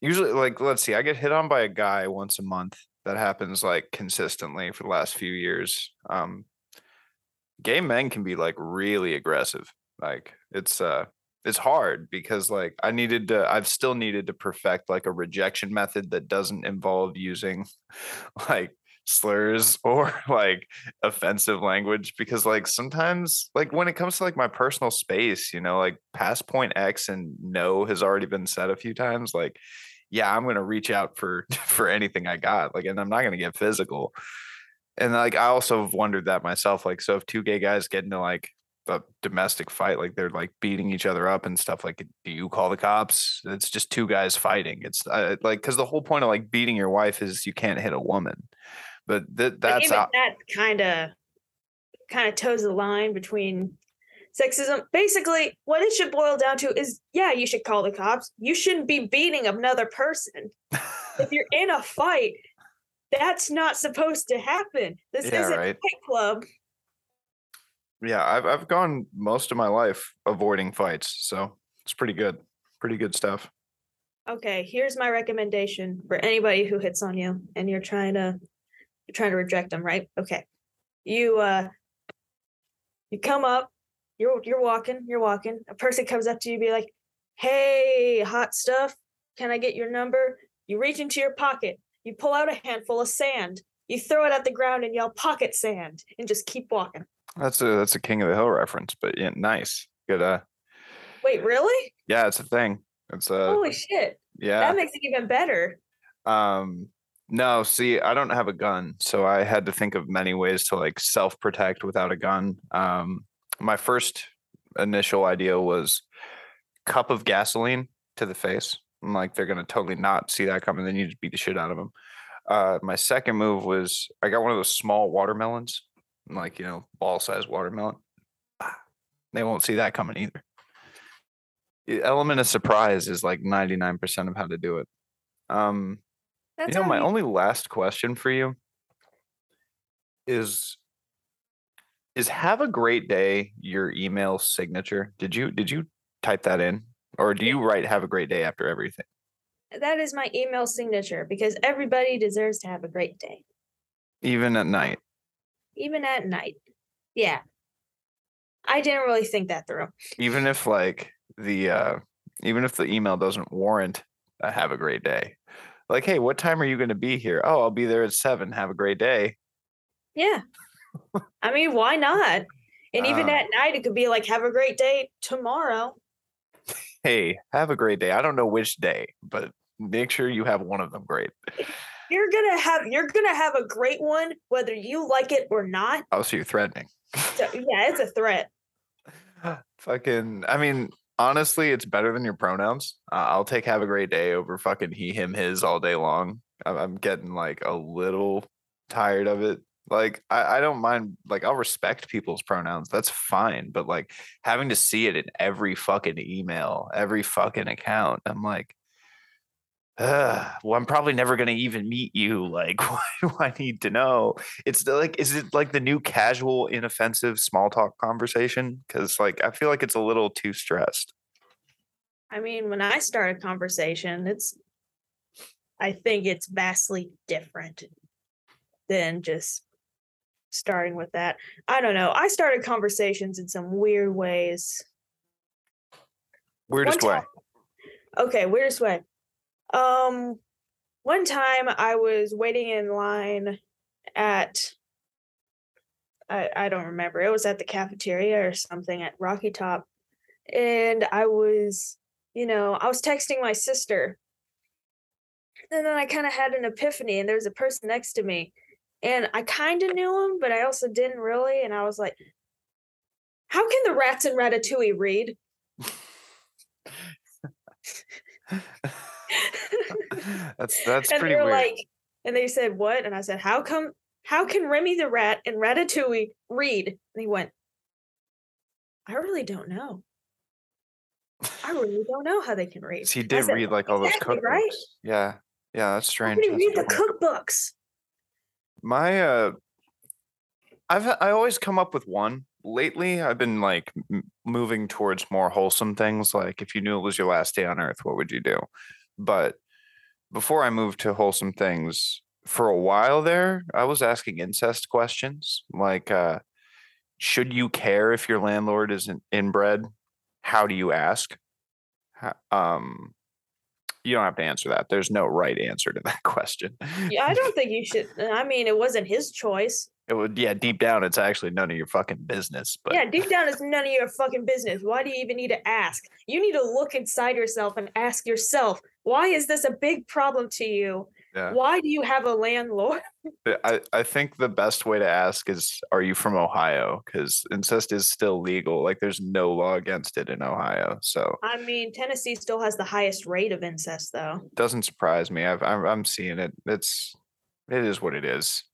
Speaker 1: usually like let's see, I get hit on by a guy once a month. That happens like consistently for the last few years. Um gay men can be like really aggressive. Like it's uh it's hard because like I needed to I've still needed to perfect like a rejection method that doesn't involve using like slurs or like offensive language because like sometimes like when it comes to like my personal space, you know, like past point X and no has already been said a few times like yeah, I'm to reach out for for anything I got like and I'm not to get physical. And like I also have wondered that myself like so if two gay guys get into like a domestic fight like they're like beating each other up and stuff like do you call the cops? It's just two guys fighting. It's uh, like because the whole point of like beating your wife is you can't hit a woman but th- that's out-
Speaker 2: that kind of kind of toes the line between sexism. Basically, what it should boil down to is, yeah, you should call the cops. You shouldn't be beating another person. if you're in a fight, that's not supposed to happen. This
Speaker 1: Yeah,
Speaker 2: isn't
Speaker 1: right.
Speaker 2: Fight Club.
Speaker 1: yeah I've, I've gone most of my life avoiding fights so it's pretty good pretty good stuff
Speaker 2: Okay, here's my recommendation for anybody who hits on you and you're trying to you're trying to reject them, right? Okay. You uh you come up, you're you're walking, you're walking. A person comes up to you, be like, "Hey, hot stuff, can I get your number?" You reach into your pocket, you pull out a handful of sand, you throw it at the ground and yell "pocket sand" and just keep walking.
Speaker 1: That's a that's a King of the Hill reference, but yeah, nice. Good. Uh,
Speaker 2: Wait, really?
Speaker 1: yeah, it's a thing. It's a
Speaker 2: Holy shit.
Speaker 1: yeah.
Speaker 2: That makes it even better.
Speaker 1: Um, no, see, I don't have a gun, so I had to think of many ways to like self protect without a gun. Um, my first initial idea was cup of gasoline to the face. I'm like, they're gonna totally not see that coming. Then you just beat the shit out of them. Uh, my second move was I got one of those small watermelons, like you know, ball sized watermelon. Ah, They won't see that coming either. The element of surprise is like 99% of how to do it. Um,
Speaker 2: That's
Speaker 1: you know, my
Speaker 2: you-
Speaker 1: only last question for you is is have a great day your email signature. Did you did you type that in? Or do you write have a great day after everything?
Speaker 2: that is my email signature because everybody deserves to have a great day,
Speaker 1: Even at night.
Speaker 2: even at night. Yeah. I didn't really think that through.
Speaker 1: Even if like the uh even if the email doesn't warrant a have a great day. Like, hey, what time are you gonna be here? Oh, I'll be there at seven. Have a great day.
Speaker 2: Yeah. I mean, why not? And even
Speaker 1: Uh,
Speaker 2: at night, it could be like, have a great day tomorrow.
Speaker 1: Hey, have a great day. I don't know which day, but make sure you have one of them great.
Speaker 2: You're gonna have you're gonna have a great one, whether you like it or not.
Speaker 1: Oh, so you're threatening.
Speaker 2: So yeah, it's a threat.
Speaker 1: fucking i mean honestly it's better than your pronouns. Uh, i'll take have a great day over fucking he him his all day long. I'm, I'm getting like a little tired of it. Like I, I don't mind like i'll respect people's pronouns. That's fine. But like having to see it in every fucking email every fucking account i'm like uh, well, I'm probably never gonna even meet you. Like, why do I need to know? It's like, is it like the new casual, inoffensive small talk conversation? Because like, I feel like it's a little too stressed.
Speaker 2: I mean, when I start a conversation, it's I think it's vastly different than just starting with that. I don't know. I started conversations in some weird ways.
Speaker 1: Weirdest
Speaker 2: One
Speaker 1: way.
Speaker 2: Okay, weirdest way. Um, one time I was waiting in line at I, I don't remember. It was at the cafeteria or something at Rocky Top. And I was, you know, I was texting my sister. And then I kind of had an epiphany, and there was a person next to me. And I kind of knew him, but I also didn't really. And I was like, how can the rats in Ratatouille read?
Speaker 1: that's that's
Speaker 2: and
Speaker 1: pretty
Speaker 2: they were
Speaker 1: weird.
Speaker 2: like, and they said, "What?" And I said, "How come? How can Remy the rat and Ratatouille read?" And he went, "I really don't know. I really don't know how they can read."
Speaker 1: So he did
Speaker 2: said,
Speaker 1: read like all those
Speaker 2: "Exactly,
Speaker 1: cookbooks.
Speaker 2: right?
Speaker 1: Yeah, yeah, that's
Speaker 2: How
Speaker 1: strange.
Speaker 2: can he read the cookbooks?"
Speaker 1: My uh I've I always come up with one. Lately, I've been like m- moving towards more wholesome things like if you knew it was your last day on earth, what would you do? But before I moved to wholesome things, for a while there, I was asking incest questions like uh should you care if your landlord isn't inbred? How do you ask? Um you don't have to answer that. There's no right answer to that question.
Speaker 2: Yeah, I don't think you should. I mean, it wasn't his choice.
Speaker 1: It would, yeah, deep down, it's actually none of your fucking business. But
Speaker 2: yeah, deep down, it's none of your fucking business. Why do you even need to ask? You need to look inside yourself and ask yourself, why is this a big problem to you?
Speaker 1: yeah,
Speaker 2: Why do you have a landlord?
Speaker 1: I, I think the best way to ask is, are you from Ohio? Because incest is still legal. Like, there's no law against it in Ohio. So
Speaker 2: I mean, Tennessee still has the highest rate of incest, though.
Speaker 1: doesn't surprise me. I've, I'm, I'm seeing it. It's, it is what it is.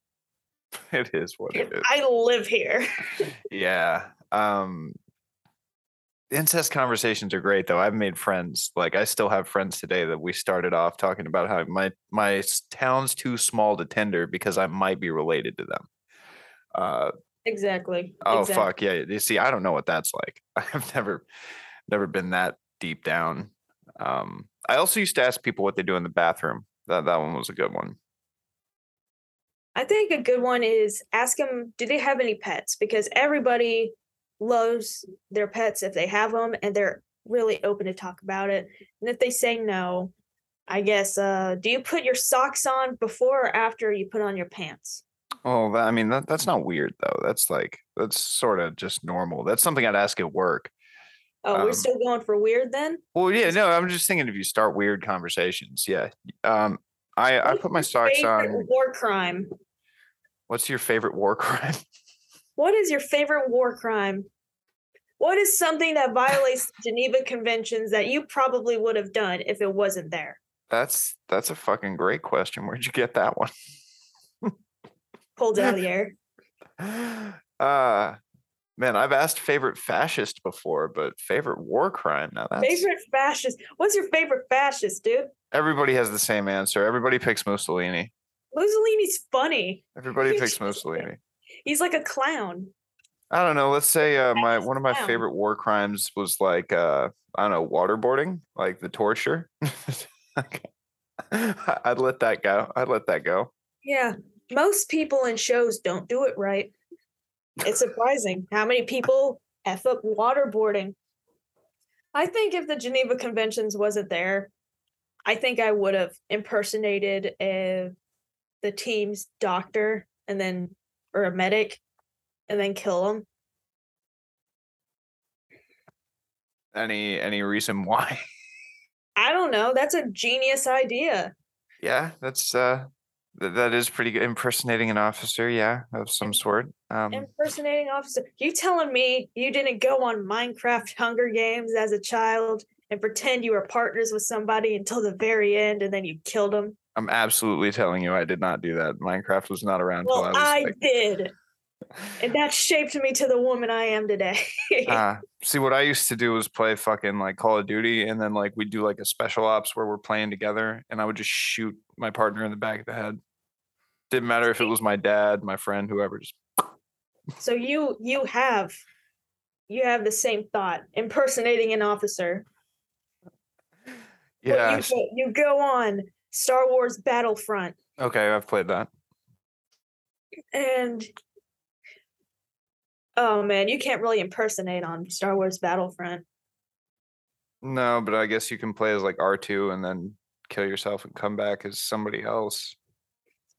Speaker 1: It is what it is.
Speaker 2: I live here.
Speaker 1: Yeah. Um incest conversations are great though. I've made friends. Like I still have friends today that we started off talking about how my my town's too small to Tinder because I might be related to them. Uh
Speaker 2: Exactly.
Speaker 1: oh
Speaker 2: exactly.
Speaker 1: fuck yeah. You see, I don't know what that's like. I've never never been that deep down. Um I also used to ask people what they do in the bathroom. That that one was a good one.
Speaker 2: I think a good one is ask them, do they have any pets? Because everybody loves their pets if they have them and they're really open to talk about it. And if they say no, I guess, uh, do you put your socks on before or after you put on your pants?
Speaker 1: Oh, that, I mean that that's not weird though. That's like that's sort of just normal. That's something I'd ask at work.
Speaker 2: Oh,
Speaker 1: Um,
Speaker 2: we're still going for weird then?
Speaker 1: Well, yeah, no, I'm just thinking if you start weird conversations, yeah. Um, I I put my socks on.
Speaker 2: War crime.
Speaker 1: What's your favorite war crime?
Speaker 2: What is your favorite war crime? What is something that violates the Geneva Conventions that you probably would have done if it wasn't there?
Speaker 1: That's that's a fucking great question. Where'd you get that one?
Speaker 2: Pulled out of the air.
Speaker 1: Uh man, I've asked favorite fascist before, but favorite war crime. Now that's
Speaker 2: Favorite fascist. What's your favorite fascist, dude?
Speaker 1: everybody has the same answer. Everybody picks Mussolini.
Speaker 2: Mussolini's funny.
Speaker 1: Everybody picks Mussolini.
Speaker 2: He's like a clown.
Speaker 1: I don't know. Let's say uh, my one of my favorite war crimes was like uh, I don't know waterboarding, like the torture. I'd let that go. I'd let that go.
Speaker 2: Yeah. Most people in shows don't do it right. It's surprising how many people F up waterboarding. I think if the Geneva Conventions wasn't there, I think I would have impersonated a, the team's doctor and then, or a medic, and then kill him.
Speaker 1: Any any reason why?
Speaker 2: I don't know. That's a genius idea.
Speaker 1: yeah, that's uh th- that is pretty good. Impersonating an officer, yeah, of some sort. Um,
Speaker 2: Impersonating officer. You telling me you didn't go on Minecraft Hunger Games as a child and pretend you were partners with somebody until the very end and then you killed them?
Speaker 1: I'm absolutely telling you, I did not do that. Minecraft was not around
Speaker 2: Well,
Speaker 1: I
Speaker 2: I
Speaker 1: like.
Speaker 2: did. And that shaped me to the woman I am today.
Speaker 1: Ah, see, what I used to do was play fucking like Call of Duty, and then like we'd do like a special ops where we're playing together, and I would just shoot my partner in the back of the head. Didn't matter if it was my dad, my friend, whoever. Just
Speaker 2: so you you have you have the same thought, impersonating an officer.
Speaker 1: Yeah.
Speaker 2: you, you go on Star Wars Battlefront
Speaker 1: Okay, I've played that.
Speaker 2: and oh man, you can't really impersonate on Star Wars Battlefront.
Speaker 1: No, but I guess you can play as like R two and then kill yourself and come back as somebody else.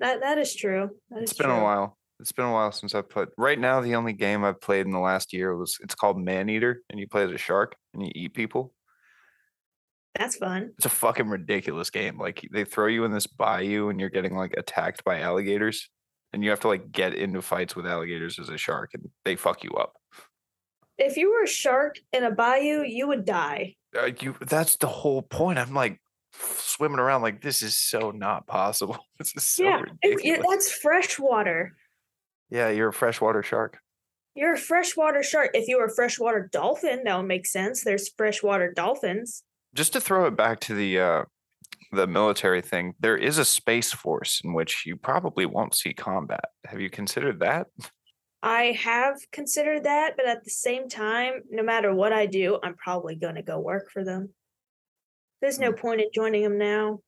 Speaker 2: That that is true. That
Speaker 1: It's been a while. It's been a while since I've played. Right now, the only game I've played in the last year was it's called Man Eater, and you play as a shark and you eat people.
Speaker 2: That's fun.
Speaker 1: It's a fucking ridiculous game. Like they throw you in this bayou and you're getting like attacked by alligators, and you have to like get into fights with alligators as a shark, and they fuck you up.
Speaker 2: If you were a shark in a bayou, you would die.
Speaker 1: Uh, you that's the whole point. I'm like swimming around like this is so not possible. This is so
Speaker 2: yeah,
Speaker 1: ridiculous.
Speaker 2: yeah, that's freshwater.
Speaker 1: yeah, you're a freshwater shark.
Speaker 2: You're a freshwater shark. If you were a freshwater dolphin, that would make sense. There's freshwater dolphins.
Speaker 1: Just to throw it back to the uh the military thing, there is a space force in which you probably won't see combat. Have you considered that?
Speaker 2: I have considered that, but at the same time, no matter what I do, I'm probably going to go work for them. There's no point in joining them now.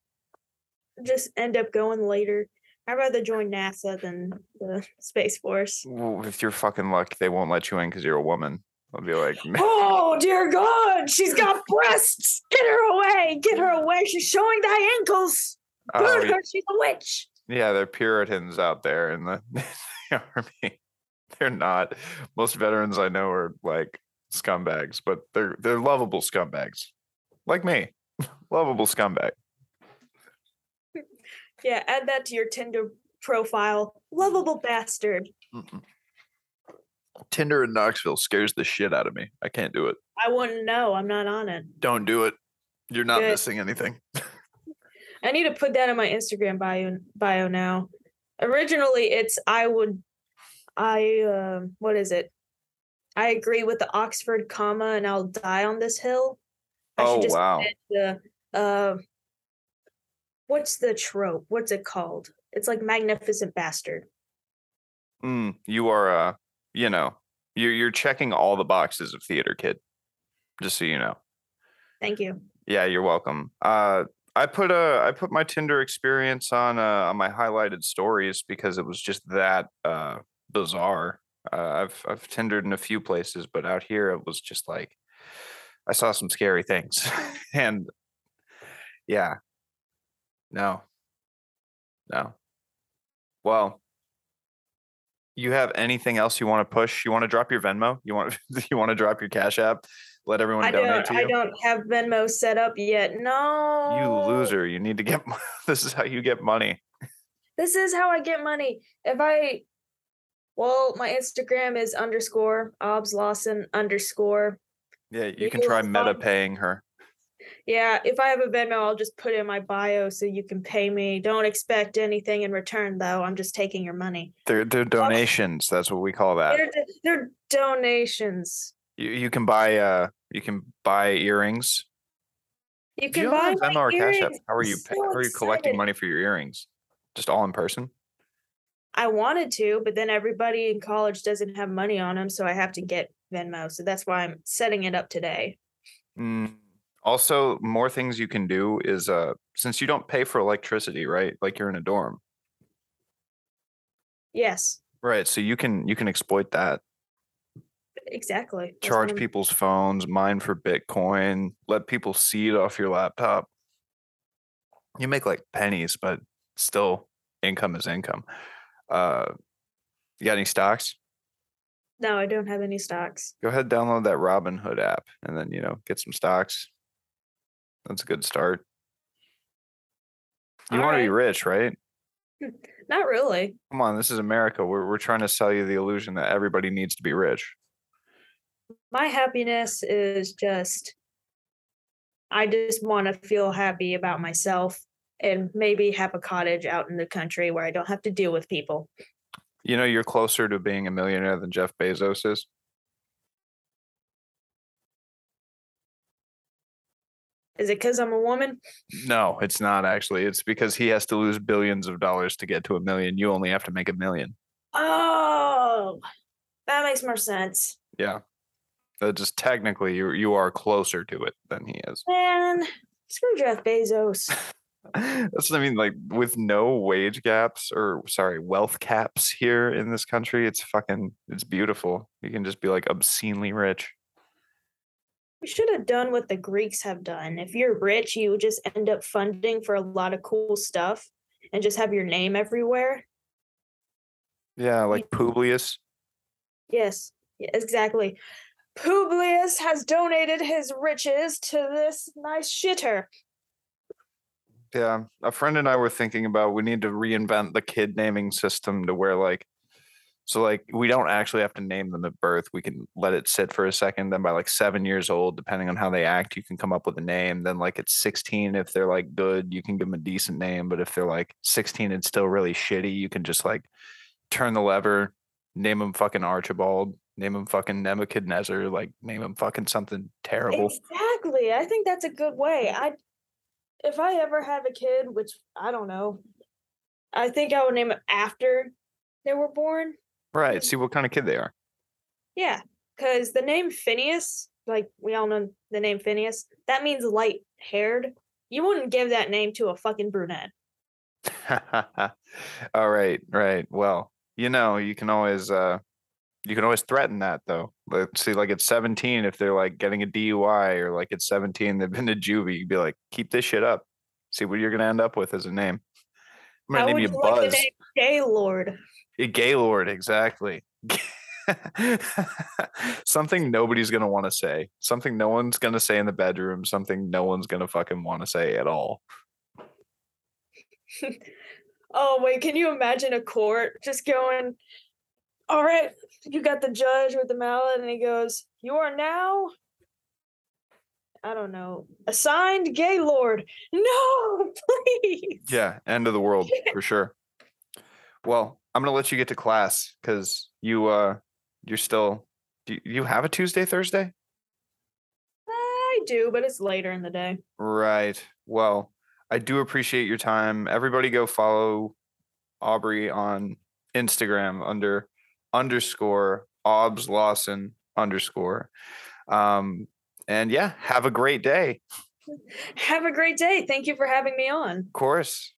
Speaker 2: Just end up going later. I'd rather join NASA than the Space Force.
Speaker 1: Well, if you're fucking lucky, they won't let you in because you're a woman. I'll be like,
Speaker 2: Oh dear God, she's got breasts. Get her away. Get her away. She's showing thy ankles.
Speaker 1: oh,
Speaker 2: Burn her. She's a witch.
Speaker 1: Yeah, they're Puritans out there in the, the army. They're not. Most veterans I know are like scumbags, but they're they're lovable scumbags, like me. lovable scumbag.
Speaker 2: Yeah, add that to your Tinder profile. Lovable bastard.
Speaker 1: Mm-mm. Tinder in Knoxville scares the shit out of me. I can't do it.
Speaker 2: I wouldn't know. I'm not on it.
Speaker 1: Don't do it. You're not
Speaker 2: Good.
Speaker 1: missing anything.
Speaker 2: I need to put that in my Instagram bio bio now. Originally, it's I would, I um, what is it? I agree with the Oxford comma, and I'll die on this hill. I
Speaker 1: Oh,
Speaker 2: should just
Speaker 1: wow.
Speaker 2: The uh, what's the trope? What's it called? It's like magnificent bastard.
Speaker 1: Mm, you are, uh, you know, you're you're checking all the boxes of theater kid. Just so you know.
Speaker 2: Thank you.
Speaker 1: Yeah, you're welcome. Uh, I put a I put my Tinder experience on uh, on my highlighted stories because it was just that uh, bizarre. Uh, I've I've Tindered in a few places, but out here it was just like I saw some scary things, and yeah, no, no. Well, you have anything else you want to push? You want to drop your Venmo? You want you want to drop your Cash App? Let everyone
Speaker 2: I
Speaker 1: donate to you.
Speaker 2: I don't have Venmo set up yet. No.
Speaker 1: You loser! You need to get. This is how you get money.
Speaker 2: This is how I get money. If I, well, my Instagram is underscore Obs Lawson underscore.
Speaker 1: Yeah, you
Speaker 2: You
Speaker 1: can try meta paying her.
Speaker 2: Yeah, if I have a Venmo, I'll just put in my bio so you can pay me. Don't expect anything in return, though. I'm just taking your money.
Speaker 1: They're they're donations. That's what we call that.
Speaker 2: They're, they're donations.
Speaker 1: You you can buy uh you can buy earrings.
Speaker 2: You can
Speaker 1: you
Speaker 2: buy
Speaker 1: Venmo or Cash App? How are you
Speaker 2: so
Speaker 1: how are you collecting
Speaker 2: excited.
Speaker 1: money for your earrings? Just all in person?
Speaker 2: I wanted to, but then everybody in college doesn't have money on them, so I have to get Venmo. So that's why I'm setting it up today.
Speaker 1: Mm, Also, more things you can do is uh since you don't pay for electricity, right? Like you're in a dorm.
Speaker 2: Yes,
Speaker 1: Right. So you can you can exploit that.
Speaker 2: exactly. That's
Speaker 1: Charge people's phones, mine for Bitcoin, let people see it off your laptop. You make like pennies, but still income is income. Uh you got any stocks?
Speaker 2: No, I don't have any stocks.
Speaker 1: Go ahead, download that Robinhood app and then you know get some stocks. That's a good start. You want to be rich, right?
Speaker 2: Hmm, not really.
Speaker 1: Come on, this is America. We're we're trying to sell you the illusion that everybody needs to be rich.
Speaker 2: My happiness is just, I just want to feel happy about myself and maybe have a cottage out in the country where I don't have to deal with people.
Speaker 1: You know, you're closer to being a millionaire than Jeff Bezos is.
Speaker 2: Is it because I'm a woman?
Speaker 1: No, it's not actually. It's because he has to lose billions of dollars to get to a million. You only have to make a million.
Speaker 2: Oh, that makes more sense.
Speaker 1: Yeah. That just technically you you are closer to it than he is.
Speaker 2: Man, screw Jeff Bezos.
Speaker 1: That's what I mean. Like with no wage gaps or sorry, wealth caps here in this country, it's fucking it's beautiful. You can just be like obscenely rich.
Speaker 2: We should have done what the Greeks have done. If you're rich, you just end up funding for a lot of cool stuff and just have your name everywhere.
Speaker 1: Yeah, like Publius.
Speaker 2: Yes, yeah, exactly. Publius has donated his riches to this nice shitter.
Speaker 1: Yeah, a friend and I were thinking about we need to reinvent the kid naming system to where like so like we don't actually have to name them at birth. We can let it sit for a second. Then by like seven years old, depending on how they act, you can come up with a name. Then like at 16, if they're like good, you can give them a decent name. But if they're like 16 and still really shitty, you can just like turn the lever, name them fucking Archibald, name them fucking Nebuchadnezzar, like name them fucking something terrible.
Speaker 2: Exactly. I think that's a good way. I if I ever have a kid, which I don't know, I think I would name it after they were born.
Speaker 1: Right. See what kind of kid they are.
Speaker 2: Yeah, because the name Phineas, like we all know the name Phineas, that means light haired. You wouldn't give that name to a fucking brunette.
Speaker 1: All right, right. Well, you know, you can always uh you can always threaten that though. Let's see, like at 17, if they're like getting a DUI or like at 17, they've been to juvie, you'd be like, keep this shit up. See what you're gonna end up with as a name. I'm gonna name
Speaker 2: would
Speaker 1: you
Speaker 2: like
Speaker 1: Buzz.
Speaker 2: the name Gaylord?
Speaker 1: Exactly. something nobody's gonna want to say. Something no one's gonna say in the bedroom. Something no one's gonna fucking want to say at all.
Speaker 2: Oh wait, can you imagine a court just going, all right, you got the judge with the mallet, and he goes, You are now I don't know, assigned Gaylord. No, please.
Speaker 1: Yeah, end of the world for sure. Well, I'm gonna let you get to class because you uh you're still do you- have a Tuesday, Thursday?
Speaker 2: I do, but it's later in the day.
Speaker 1: Right. Well, I do appreciate your time. Everybody go follow Aubrey on Instagram under underscore Obs Lawson underscore. Um and yeah, have a great day.
Speaker 2: Have a great day. Thank you for having me on.
Speaker 1: Of course.